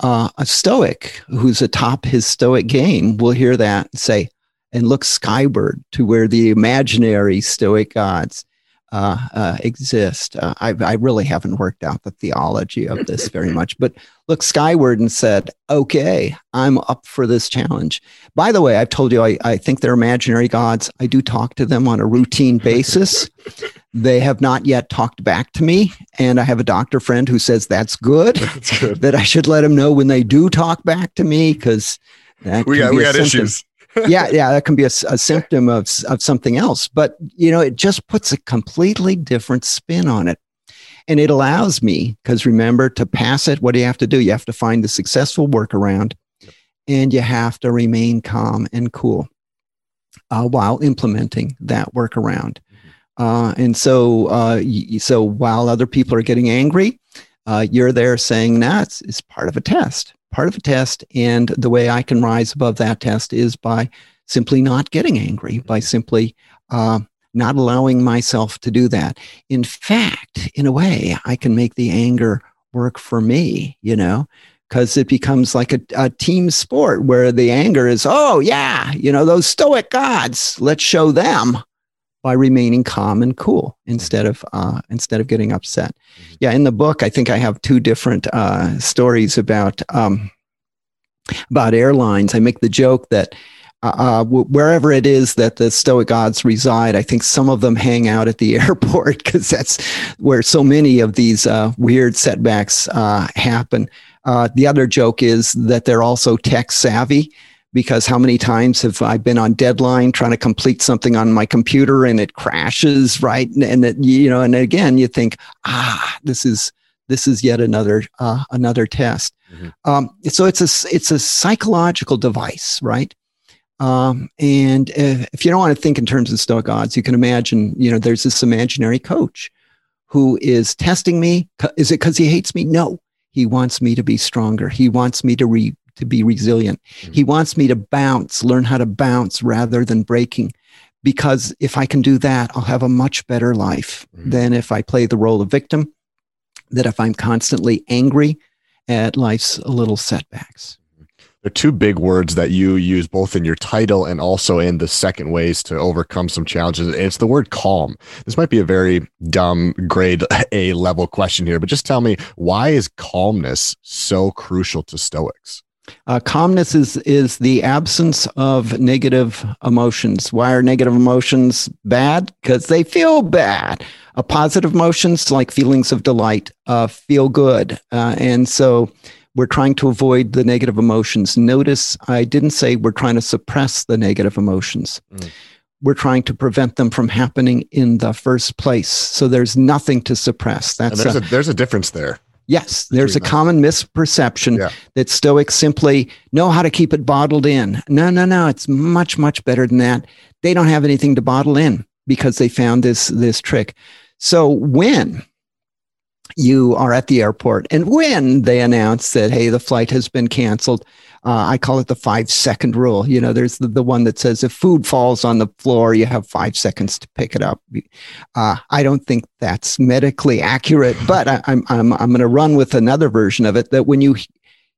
Uh, a Stoic who's atop his Stoic game will hear that and say, and look skyward to where the imaginary Stoic gods uh, uh, exist. Uh, I, I, really haven't worked out the theology of this very much, but look skyward and said, okay, I'm up for this challenge. By the way, I've told you I, I think they're imaginary gods. I do talk to them on a routine basis. they have not yet talked back to me. And I have a doctor friend who says that's good, that's good. that I should let them know when they do talk back to me because we got, we got issues yeah, yeah, that can be a, a symptom of of something else. But you know, it just puts a completely different spin on it. And it allows me, because remember, to pass it, what do you have to do? You have to find the successful workaround and you have to remain calm and cool uh, while implementing that workaround. Uh, and so, uh, so while other people are getting angry, uh, you're there saying, nah, it's part of a test part of a test. And the way I can rise above that test is by simply not getting angry, by simply uh, not allowing myself to do that. In fact, in a way, I can make the anger work for me, you know, because it becomes like a, a, team sport where the anger is, oh, yeah, you know, those stoic gods, let's show them by remaining calm and cool instead of uh, instead of getting upset. Mm-hmm. Yeah, in the book, I think I have two different uh, stories about um, about airlines. I make the joke that uh, uh wherever it is that the Stoic gods reside, I think some of them hang out at the airport because that's where so many of these uh, weird setbacks uh, happen. Uh, the other joke is that they're also tech savvy because how many times have I been on deadline trying to complete something on my computer and it crashes, right? And it, you know, and again, you think, ah, this is this is yet another uh, another test. Mm-hmm. Um, so it's a it's a psychological device, right? Um, and if, if you don't want to think in terms of Stoic gods, you can imagine, you know, there's this imaginary coach who is testing me. Is it because he hates me? No, he wants me to be stronger. He wants me to re, to be resilient. Mm-hmm. He wants me to bounce, learn how to bounce rather than breaking. Because if I can do that, I'll have a much better life mm-hmm. than if I play the role of victim, that if I'm constantly angry at life's little setbacks. There are two big words that you use both in your title and also in the second ways to overcome some challenges. And it's the word calm. This might be a very dumb grade A level question here, but just tell me why is calmness so crucial to Stoics? Uh, calmness is is the absence of negative emotions. Why are negative emotions bad? Because they feel bad. Uh, positive emotions, like feelings of delight, uh, feel good, uh, and so we're trying to avoid the negative emotions. Notice I didn't say we're trying to suppress the negative emotions. Mm. We're trying to prevent them from happening in the first place. So there's nothing to suppress. That's there's a, a, there's a difference there. Yes, there's a common misperception yeah. that Stoics simply know how to keep it bottled in. No, no, no. It's much, much better than that. They don't have anything to bottle in because they found this this trick. So when you are at the airport and when they announce that hey the flight has been canceled uh, i call it the five second rule you know there's the, the one that says if food falls on the floor you have five seconds to pick it up uh, i don't think that's medically accurate but I, I'm, I'm, I'm going to run with another version of it that when you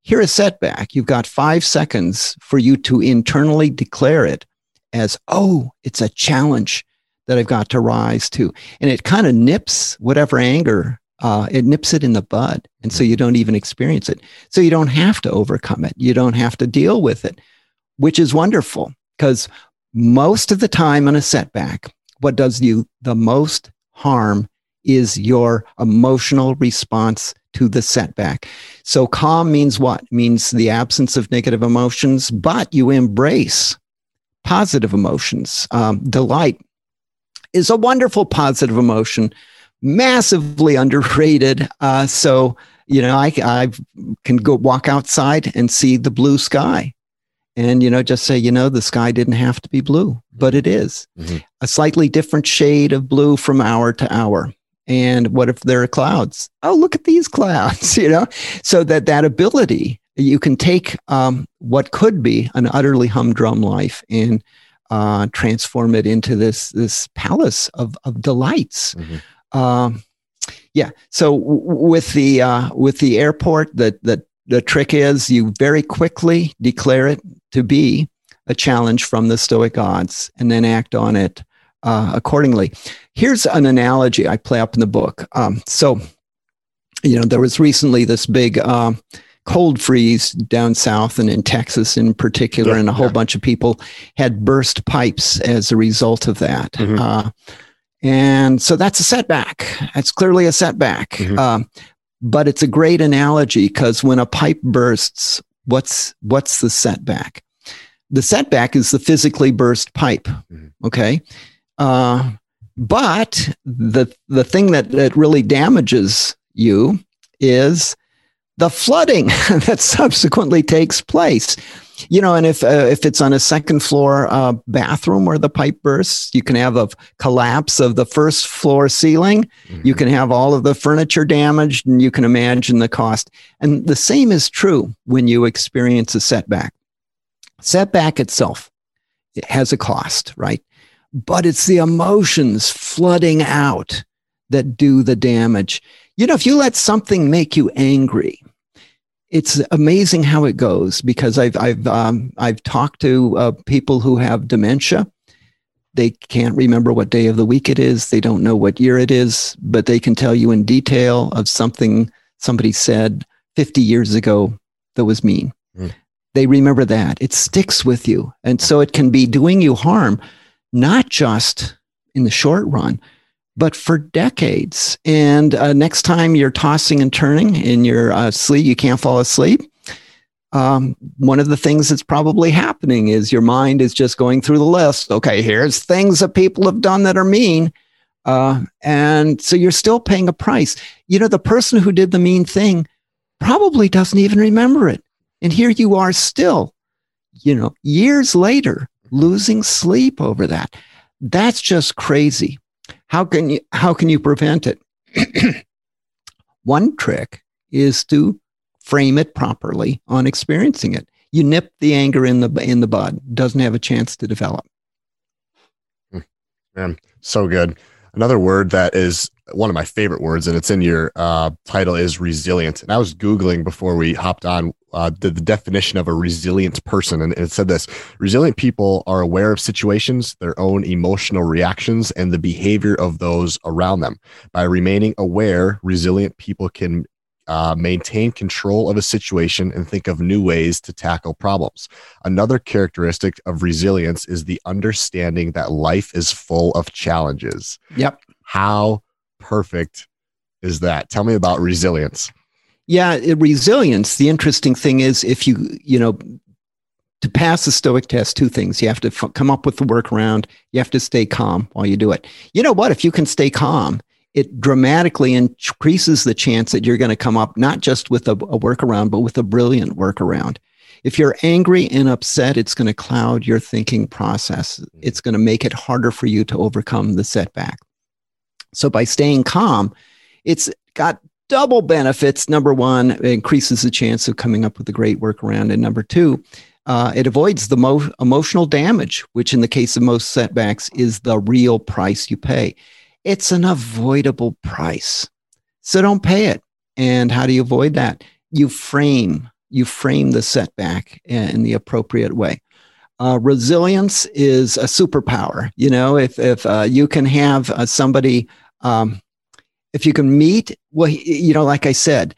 hear a setback you've got five seconds for you to internally declare it as oh it's a challenge that I've got to rise to. And it kind of nips whatever anger uh, it nips it in the bud. And so you don't even experience it. So you don't have to overcome it. You don't have to deal with it, which is wonderful because most of the time on a setback, what does you the most harm is your emotional response to the setback. So calm means what? Means the absence of negative emotions, but you embrace positive emotions. Um, delight is a wonderful positive emotion massively underrated. Uh, so, you know, I, I can go walk outside and see the blue sky and, you know, just say, you know, the sky didn't have to be blue, but it is. Mm-hmm. a slightly different shade of blue from hour to hour. And what if there are clouds? Oh, look at these clouds, you know? So that that ability, you can take um, what could be an utterly humdrum life and uh, transform it into this this palace of, of delights. Mm-hmm. Um, yeah. So w- with the uh, with the airport, the, the the trick is you very quickly declare it to be a challenge from the Stoic gods, and then act on it uh, accordingly. Here's an analogy I play up in the book. Um, so, you know, there was recently this big. Uh, cold freeze down south and in Texas in particular, yeah, and a whole yeah. bunch of people had burst pipes as a result of that. Mm-hmm. Uh, and so that's a setback. That's clearly a setback. Mm-hmm. Um, but it's a great analogy because when a pipe bursts, what's what's the setback? The setback is the physically burst pipe. Mm-hmm. Okay. Uh, but the the thing that, that really damages you is the flooding that subsequently takes place you know, and if uh, if it's on a second floor uh, bathroom where the pipe bursts, you can have a collapse of the first floor ceiling. Mm-hmm. You can have all of the furniture damaged, and you can imagine the cost. And the same is true when you experience a setback. Setback itself it has a cost, right? but it's the emotions flooding out that do the damage. You know, if you let something make you angry, it's amazing how it goes because I've I've um, I've talked to uh, people who have dementia. They can't remember what day of the week it is. They don't know what year it is, but they can tell you in detail of something somebody said 50 years ago that was mean. Mm. They remember that. It sticks with you. And so it can be doing you harm, not just in the short run, but for decades. And uh, next time you're tossing and turning in your uh, sleep, you can't fall asleep. Um, one of the things that's probably happening is your mind is just going through the list. Okay, here's things that people have done that are mean. Uh, and so you're still paying a price. You know, the person who did the mean thing probably doesn't even remember it. And here you are still, you know, years later, losing sleep over that. That's just crazy. How can you how can you prevent it? One trick is to frame it properly on experiencing it. You nip the anger in the in the bud, doesn't have a chance to develop. Hmm. Man, so good. Another word that is one of my favorite words, and it's in your uh, title, is resilient. And I was Googling before we hopped on uh, the, the, definition of a resilient person, and it said this resilient people are aware of situations, their own emotional reactions, and the behavior of those around them. By remaining aware, resilient people can uh, maintain control of a situation and think of new ways to tackle problems. Another characteristic of resilience is the understanding that life is full of challenges. Yep. How perfect is that? Tell me about resilience. Yeah, uh, resilience. The interesting thing is if you, you know, to pass the stoic test two things you have to f- come up with the workaround you have to stay calm while you do it you know what if you can stay calm it dramatically increases the chance that you're going to come up not just with a, a workaround, but with a brilliant workaround. If you're angry and upset, it's going to cloud your thinking process. Mm-hmm. It's going to make it harder for you to overcome the setback. So by staying calm, it's got double benefits. Number one, it increases the chance of coming up with a great workaround. And number two, uh, it avoids the mo- emotional damage, which in the case of most setbacks is the real price you pay it's an avoidable price. So don't pay it. And how do you avoid that? You frame, you frame the setback in the appropriate way. Uh, resilience is a superpower. You know, if if uh, you can have uh, somebody, um, if you can meet, well, you know, like I said,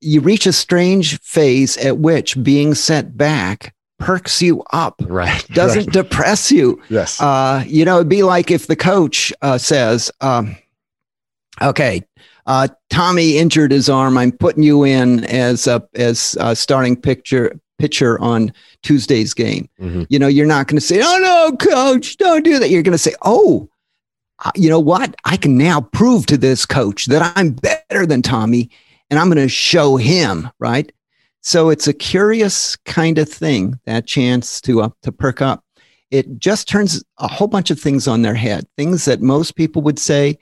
you reach a strange phase at which being set back perks you up, right? Doesn't right. depress you. Yes. Uh, you know, it'd be like if the coach uh, says, um, "Okay, uh, Tommy injured his arm. I'm putting you in as a as a starting picture pitcher on Tuesday's game." Mm-hmm. You know, you're not going to say, "Oh no, coach, don't do that." You're going to say, "Oh." You know what? I can now prove to this coach that I'm better than Tommy, and I'm going to show him, right? So it's a curious kind of thing, that chance to, uh, to perk up. It just turns a whole bunch of things on their head, things that most people would say,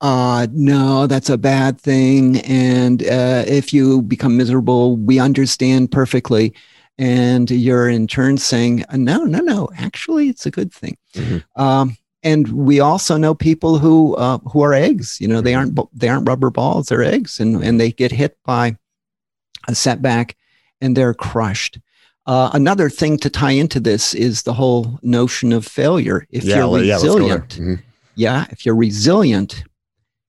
uh, no, that's a bad thing. And uh, if you become miserable, we understand perfectly. And you're in turn saying, no, no, no, actually, it's a good thing. Mm-hmm. Um, and we also know people who uh, who are eggs. You know, they mm-hmm. aren't they aren't rubber balls; they're eggs, and and they get hit by a setback and they're crushed. Uh, another thing to tie into this is the whole notion of failure. If yeah, you're resilient, yeah, mm-hmm. yeah, if you're resilient,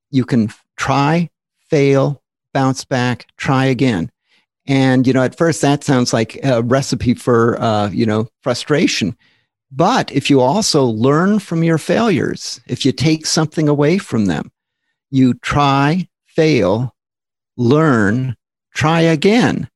you can try, fail, bounce back, try again. And you know, at first that sounds like a recipe for uh, you know frustration. But if you also learn from your failures, if you take something away from them, you try, fail, learn, try again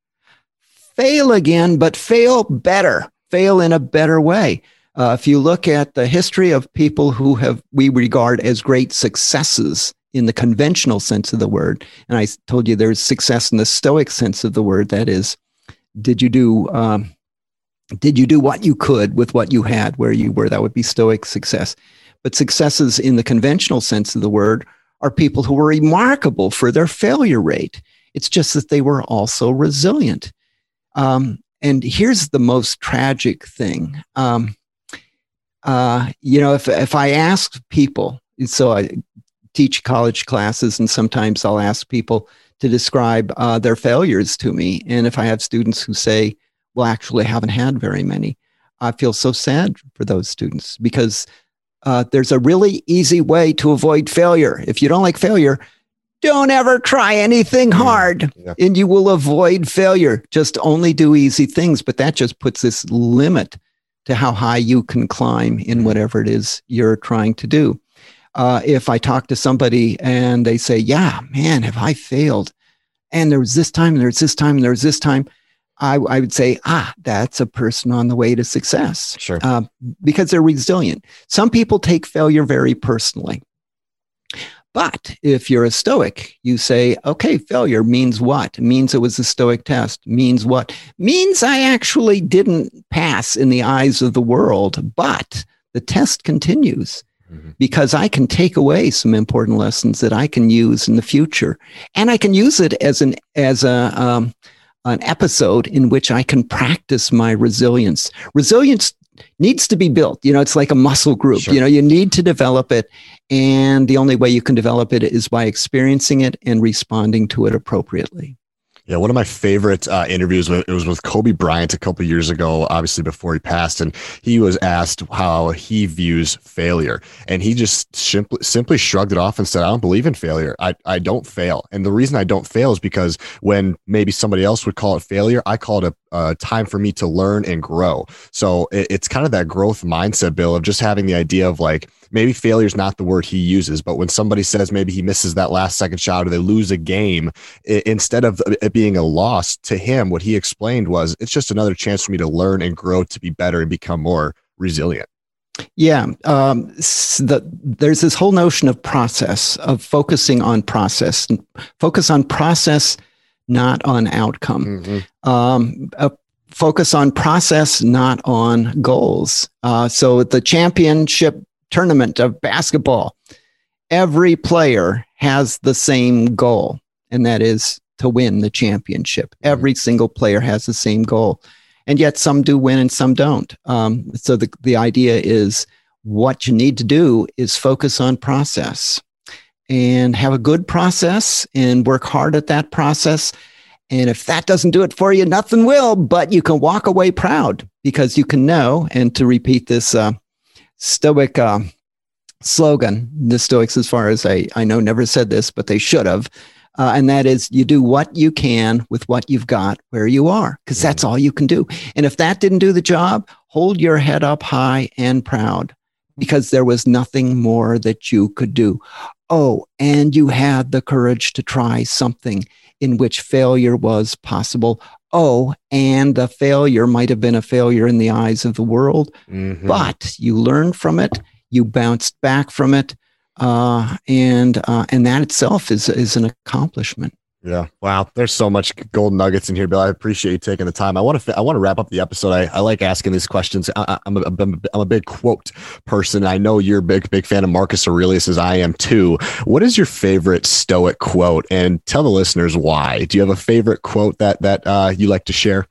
fail again, but fail better, fail in a better way. Uh, if you look at the history of people who have we regard as great successes in the conventional sense of the word, and I told you there's success in the Stoic sense of the word. That is, did you do um, did you do what you could with what you had where you were? That would be Stoic success. But successes in the conventional sense of the word are people who were remarkable for their failure rate. It's just that they were also resilient. Um, and here's the most tragic thing. Um, uh, you know, if if I ask people, so I teach college classes, and sometimes I'll ask people to describe uh, their failures to me, and if I have students who say, "Well, actually, I haven't had very many," I feel so sad for those students because uh, there's a really easy way to avoid failure. If you don't like failure, don't ever try anything mm, hard yeah. and you will avoid failure. Just only do easy things. But that just puts this limit to how high you can climb in mm. whatever it is you're trying to do. Uh, if I talk to somebody and they say, Yeah, man, have I failed? And there was this time, and there was this time, and there was this time. I, I would say, ah, that's a person on the way to success. Sure. Uh, because they're resilient. Some people take failure very personally. But if you're a Stoic, you say, okay, failure means what? Means it was a Stoic test. Means what? Means I actually didn't pass in the eyes of the world, but the test continues mm-hmm. because I can take away some important lessons that I can use in the future. And I can use it as an, as a, um, an episode in which I can practice my resilience. Resilience needs to be built. You know, it's like a muscle group. Sure. You know, you need to develop it. And the only way you can develop it is by experiencing it and responding to it appropriately. Yeah, one of my favorite uh, interviews it was with Kobe Bryant a couple years ago, obviously before he passed, and he was asked how he views failure, and he just simply simply shrugged it off and said, "I don't believe in failure. I I don't fail, and the reason I don't fail is because when maybe somebody else would call it failure, I call it a, a time for me to learn and grow. So it, it's kind of that growth mindset, Bill, of just having the idea of like." Maybe failure is not the word he uses, but when somebody says maybe he misses that last second shot or they lose a game, it, instead of it being a loss to him, what he explained was it's just another chance for me to learn and grow to be better and become more resilient. Yeah, um, the, there's this whole notion of process, of focusing on process, focus on process, not on outcome. Mm-hmm. Um, focus on process, not on goals. Uh, so the championship tournament of basketball, every player has the same goal, and that is to win the championship. Mm-hmm. Every single player has the same goal. And yet some do win and some don't. Um, so the, the idea is what you need to do is focus on process and have a good process and work hard at that process. And if that doesn't do it for you, nothing will, but you can walk away proud because you can know, and to repeat this uh, Stoic uh, slogan. The Stoics, as far as I, I know, never said this, but they should have. Uh, and that is you do what you can with what you've got where you are, because that's all you can do. And if that didn't do the job, hold your head up high and proud because there was nothing more that you could do. Oh, and you had the courage to try something in which failure was possible. Oh, and the failure might have been a failure in the eyes of the world, mm-hmm. but you learned from it, you bounced back from it, uh, and uh, and that itself is is an accomplishment. Yeah. Wow. There's so much gold nuggets in here, Bill. I appreciate you taking the time. I want to, I want to wrap up the episode. I, I like asking these questions. I, am a, I'm a big quote person. I know you're a big, big fan of Marcus Aurelius as I am too. What is your favorite Stoic quote and tell the listeners why? Do you have a favorite quote that, that uh, you like to share?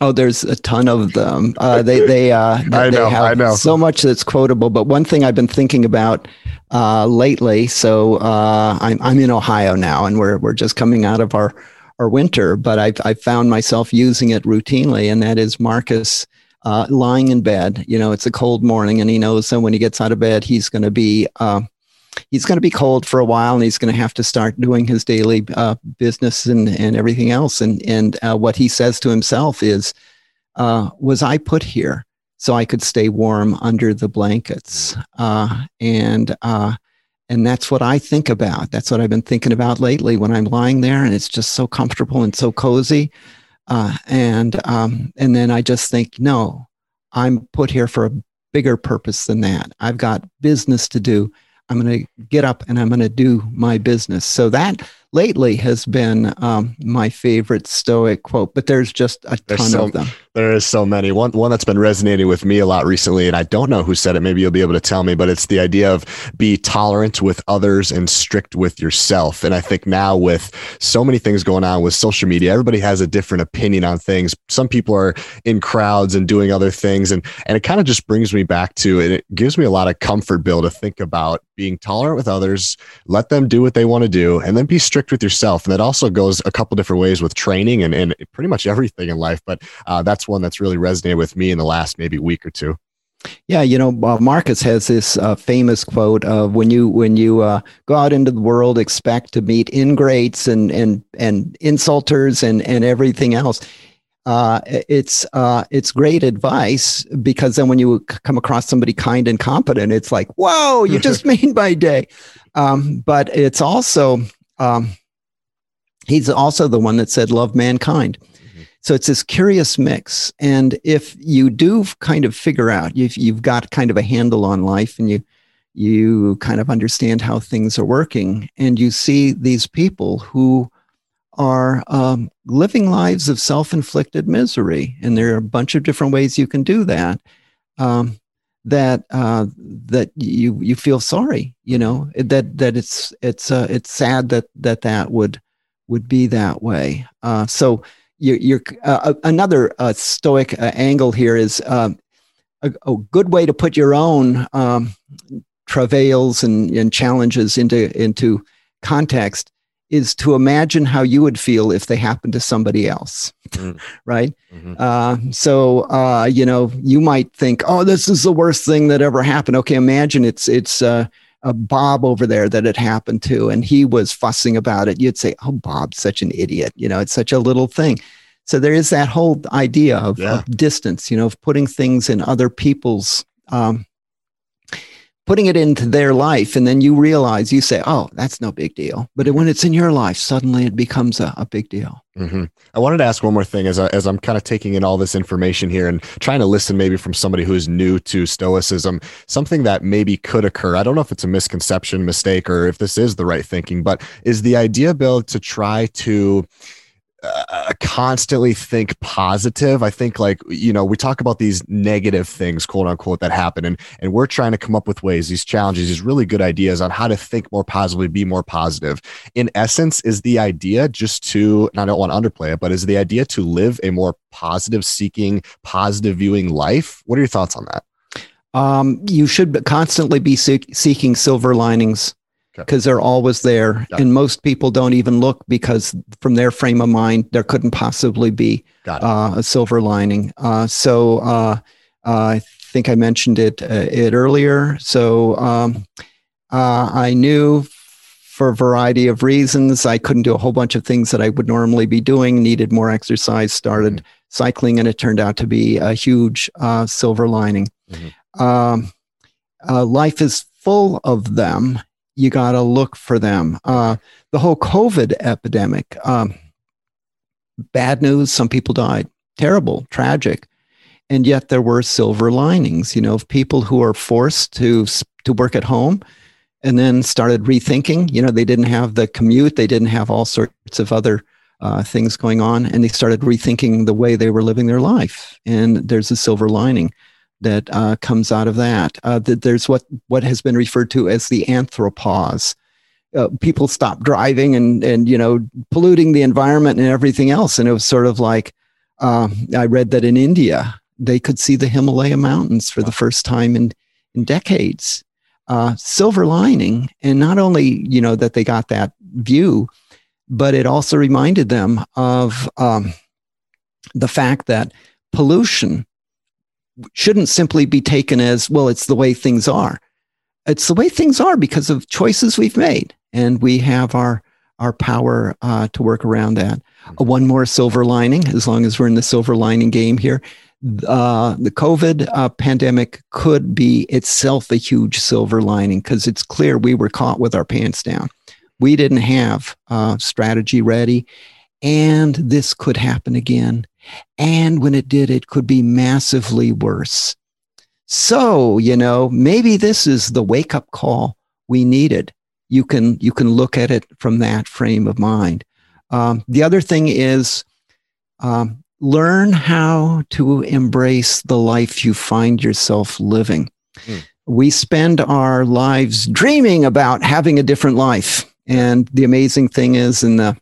Oh, there's a ton of them. Uh, they they uh, I they have I know. so much that's quotable. But one thing I've been thinking about uh, lately. So uh, I'm I'm in Ohio now, and we're we're just coming out of our our winter. But I've I found myself using it routinely, and that is Marcus. Uh, lying in bed, you know, it's a cold morning, and he knows that when he gets out of bed, he's going to be uh, he's going to be cold for a while and he's going to have to start doing his daily uh, business and, and everything else. And, and uh, what he says to himself is, uh, was I put here so I could stay warm under the blankets? Uh, and, uh, and that's what I think about. That's what I've been thinking about lately when I'm lying there and it's just so comfortable and so cozy. Uh, and, um, and then I just think, no, I'm put here for a bigger purpose than that. I've got business to do I'm going to get up and I'm going to do my business. So that lately has been um, my favorite Stoic quote, but there's just a ton so, of them. There is so many. One one that's been resonating with me a lot recently, and I don't know who said it. Maybe you'll be able to tell me, but it's the idea of be tolerant with others and strict with yourself. And I think now with so many things going on with social media, everybody has a different opinion on things. Some people are in crowds and doing other things, and and it kind of just brings me back to it. It gives me a lot of comfort, Bill, to think about being tolerant with others, let them do what they want to do, and then be strict with yourself. And that also goes a couple different ways with training and, and pretty much everything in life. But uh, that's one that's really resonated with me in the last maybe week or two. Yeah, you know, uh, Marcus has this uh, famous quote of when you when you uh, go out into the world, expect to meet ingrates and and and insulters and and everything else. Uh, it's uh, it's great advice because then when you come across somebody kind and competent, it's like, whoa, you just made my day. Um, but it's also um, he's also the one that said, love mankind. So it's this curious mix. And if you do kind of figure out you've, you've got kind of a handle on life and you, you kind of understand how things are working and you see these people who are um, living lives of self-inflicted misery and there are a bunch of different ways you can do that um, that uh, that you you feel sorry you know that that it's it's uh, it's sad that that that would would be that way uh, so you're, you're uh, uh, another uh, stoic uh, angle here is um, a, a, good way to put your own um, travails and, and challenges into into context is to imagine how you would feel if they happened to somebody else mm. right mm-hmm. uh, so uh, you know you might think oh this is the worst thing that ever happened okay imagine it's it's uh, a Bob over there that it happened to, and he was fussing about it, you'd say, "Oh, Bob's such an idiot." You know, it's such a little thing. So there is that whole idea of, yeah. of distance, you know, of putting things in other people's, um, putting it into their life, and then you realize you say, "Oh, that's no big deal," but when it's in your life, suddenly it becomes a, a big deal. Mm-hmm. I wanted to ask one more thing as I, as I'm kind of taking in all this information here and trying to listen maybe from somebody who's new to Stoicism, something that maybe could occur. I don't know if it's a misconception, mistake, or if this is the right thinking, but is the idea, Bill, to try to uh, constantly think positive. I think like you know we talk about these negative things, quote unquote, that happen, and and we're trying to come up with ways, these challenges, these really good ideas on how to think more positively, be more positive. In essence, is the idea just to and I don't want to underplay it, but is the idea to live a more positive seeking, positive viewing life? What are your thoughts on that? Um, you should constantly be seeking silver linings because they're always there. And most people don't even look because from their frame of mind, there couldn't possibly be uh, a silver lining. Uh, so uh, I think I mentioned it, uh, it earlier. So um, uh, I knew for a variety of reasons, I couldn't do a whole bunch of things that I would normally be doing, needed more exercise, started mm-hmm. cycling, and it turned out to be a huge uh, silver lining. Mm-hmm. Um, life is full of them you got to look for them. Uh, the whole COVID epidemic, um, bad news, some people died, terrible, tragic. And yet there were silver linings, you know, of people who are forced to, to work at home and then started rethinking. You know, they didn't have the commute, they didn't have all sorts of other uh, things going on, and they started rethinking the way they were living their life. And there's a silver lining that uh, comes out of that. Uh, that there's what what has been referred to as the anthropause. Uh, people stopped driving and and you know polluting the environment and everything else, and it was sort of like um, I read that in India they could see the Himalaya mountains for the first time in in decades. Uh, silver lining, and not only you know that they got that view, but it also reminded them of um, the fact that pollution shouldn't simply be taken as, well, it's the way things are. It's the way things are because of choices we've made. And we have our, our power uh, to work around that. Uh, one more silver lining, as long as we're in the silver lining game here. Uh, the COVID uh, pandemic could be itself a huge silver lining because it's clear we were caught with our pants down. We didn't have uh, strategy ready, and this could happen again. And when it did, it could be massively worse. So, you know, maybe this is the wake up call we needed. You can, you can look at it from that frame of mind. Um, the other thing is um, learn how to embrace the life you find yourself living. Mm. We spend our lives dreaming about having a different life. And the amazing thing is, in the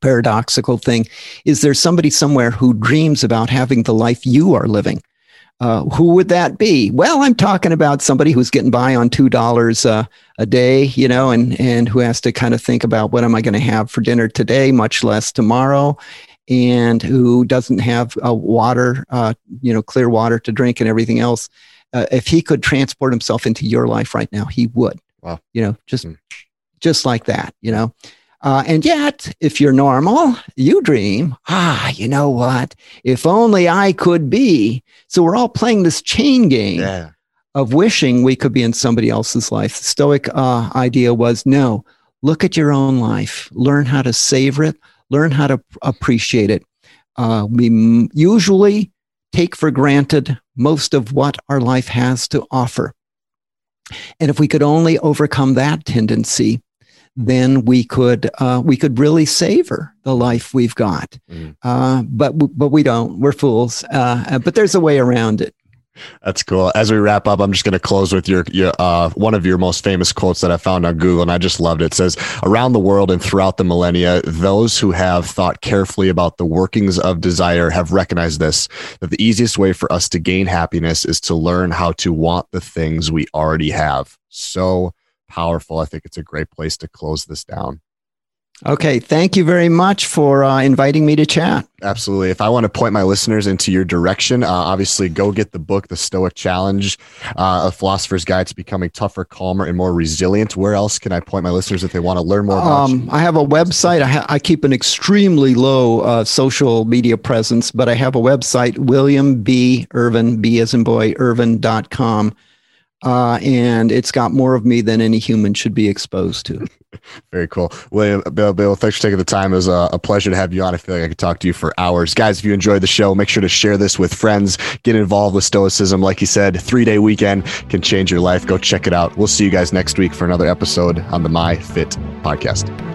paradoxical thing is, there somebody somewhere who dreams about having the life you are living. Uh, who would that be? Well, I'm talking about somebody who's getting by on two dollars uh, a day, you know, and and who has to kind of think about what am I going to have for dinner today, much less tomorrow, and who doesn't have uh, water, uh, you know, clear water to drink and everything else. Uh, if he could transport himself into your life right now, he would. Wow. You know, just mm. just like that. You know. Uh, and yet, if you're normal, you dream, ah, you know what? If only I could be. So we're all playing this chain game yeah. of wishing we could be in somebody else's life. The Stoic uh, idea was no, look at your own life, learn how to savor it, learn how to appreciate it. Uh, we m- usually take for granted most of what our life has to offer. And if we could only overcome that tendency, then we could uh, we could really savor the life we've got. Mm. Uh, but but we don't. We're fools. Uh, but there's a way around it. That's cool. As we wrap up, I'm just going to close with your, your uh, one of your most famous quotes that I found on Google, and I just loved it. It says, "Around the world and throughout the millennia, those who have thought carefully about the workings of desire have recognized this: that the easiest way for us to gain happiness is to learn how to want the things we already have." So powerful. I think it's a great place to close this down. Okay. Thank you very much for uh, inviting me to chat. Absolutely. If I want to point my listeners into your direction, uh, obviously go get the book, The Stoic Challenge, uh, A Philosopher's Guide to Becoming Tougher, Calmer, and More Resilient. Where else can I point my listeners if they want to learn more about um, I have a website. I, ha- I keep an extremely low uh, social media presence, but I have a website, William B. Irvine, B as in boy, Irvine.com uh, and it's got more of me than any human should be exposed to. Very cool. William, Bill, Bill, thanks for taking the time. It was a, a, pleasure to have you on. I feel like I could talk to you for hours. Guys, if you enjoyed the show, make sure to share this with friends. Get involved with Stoicism. Like you said, three day weekend can change your life. Go check it out. We'll see you guys next week for another episode on the My Fit podcast.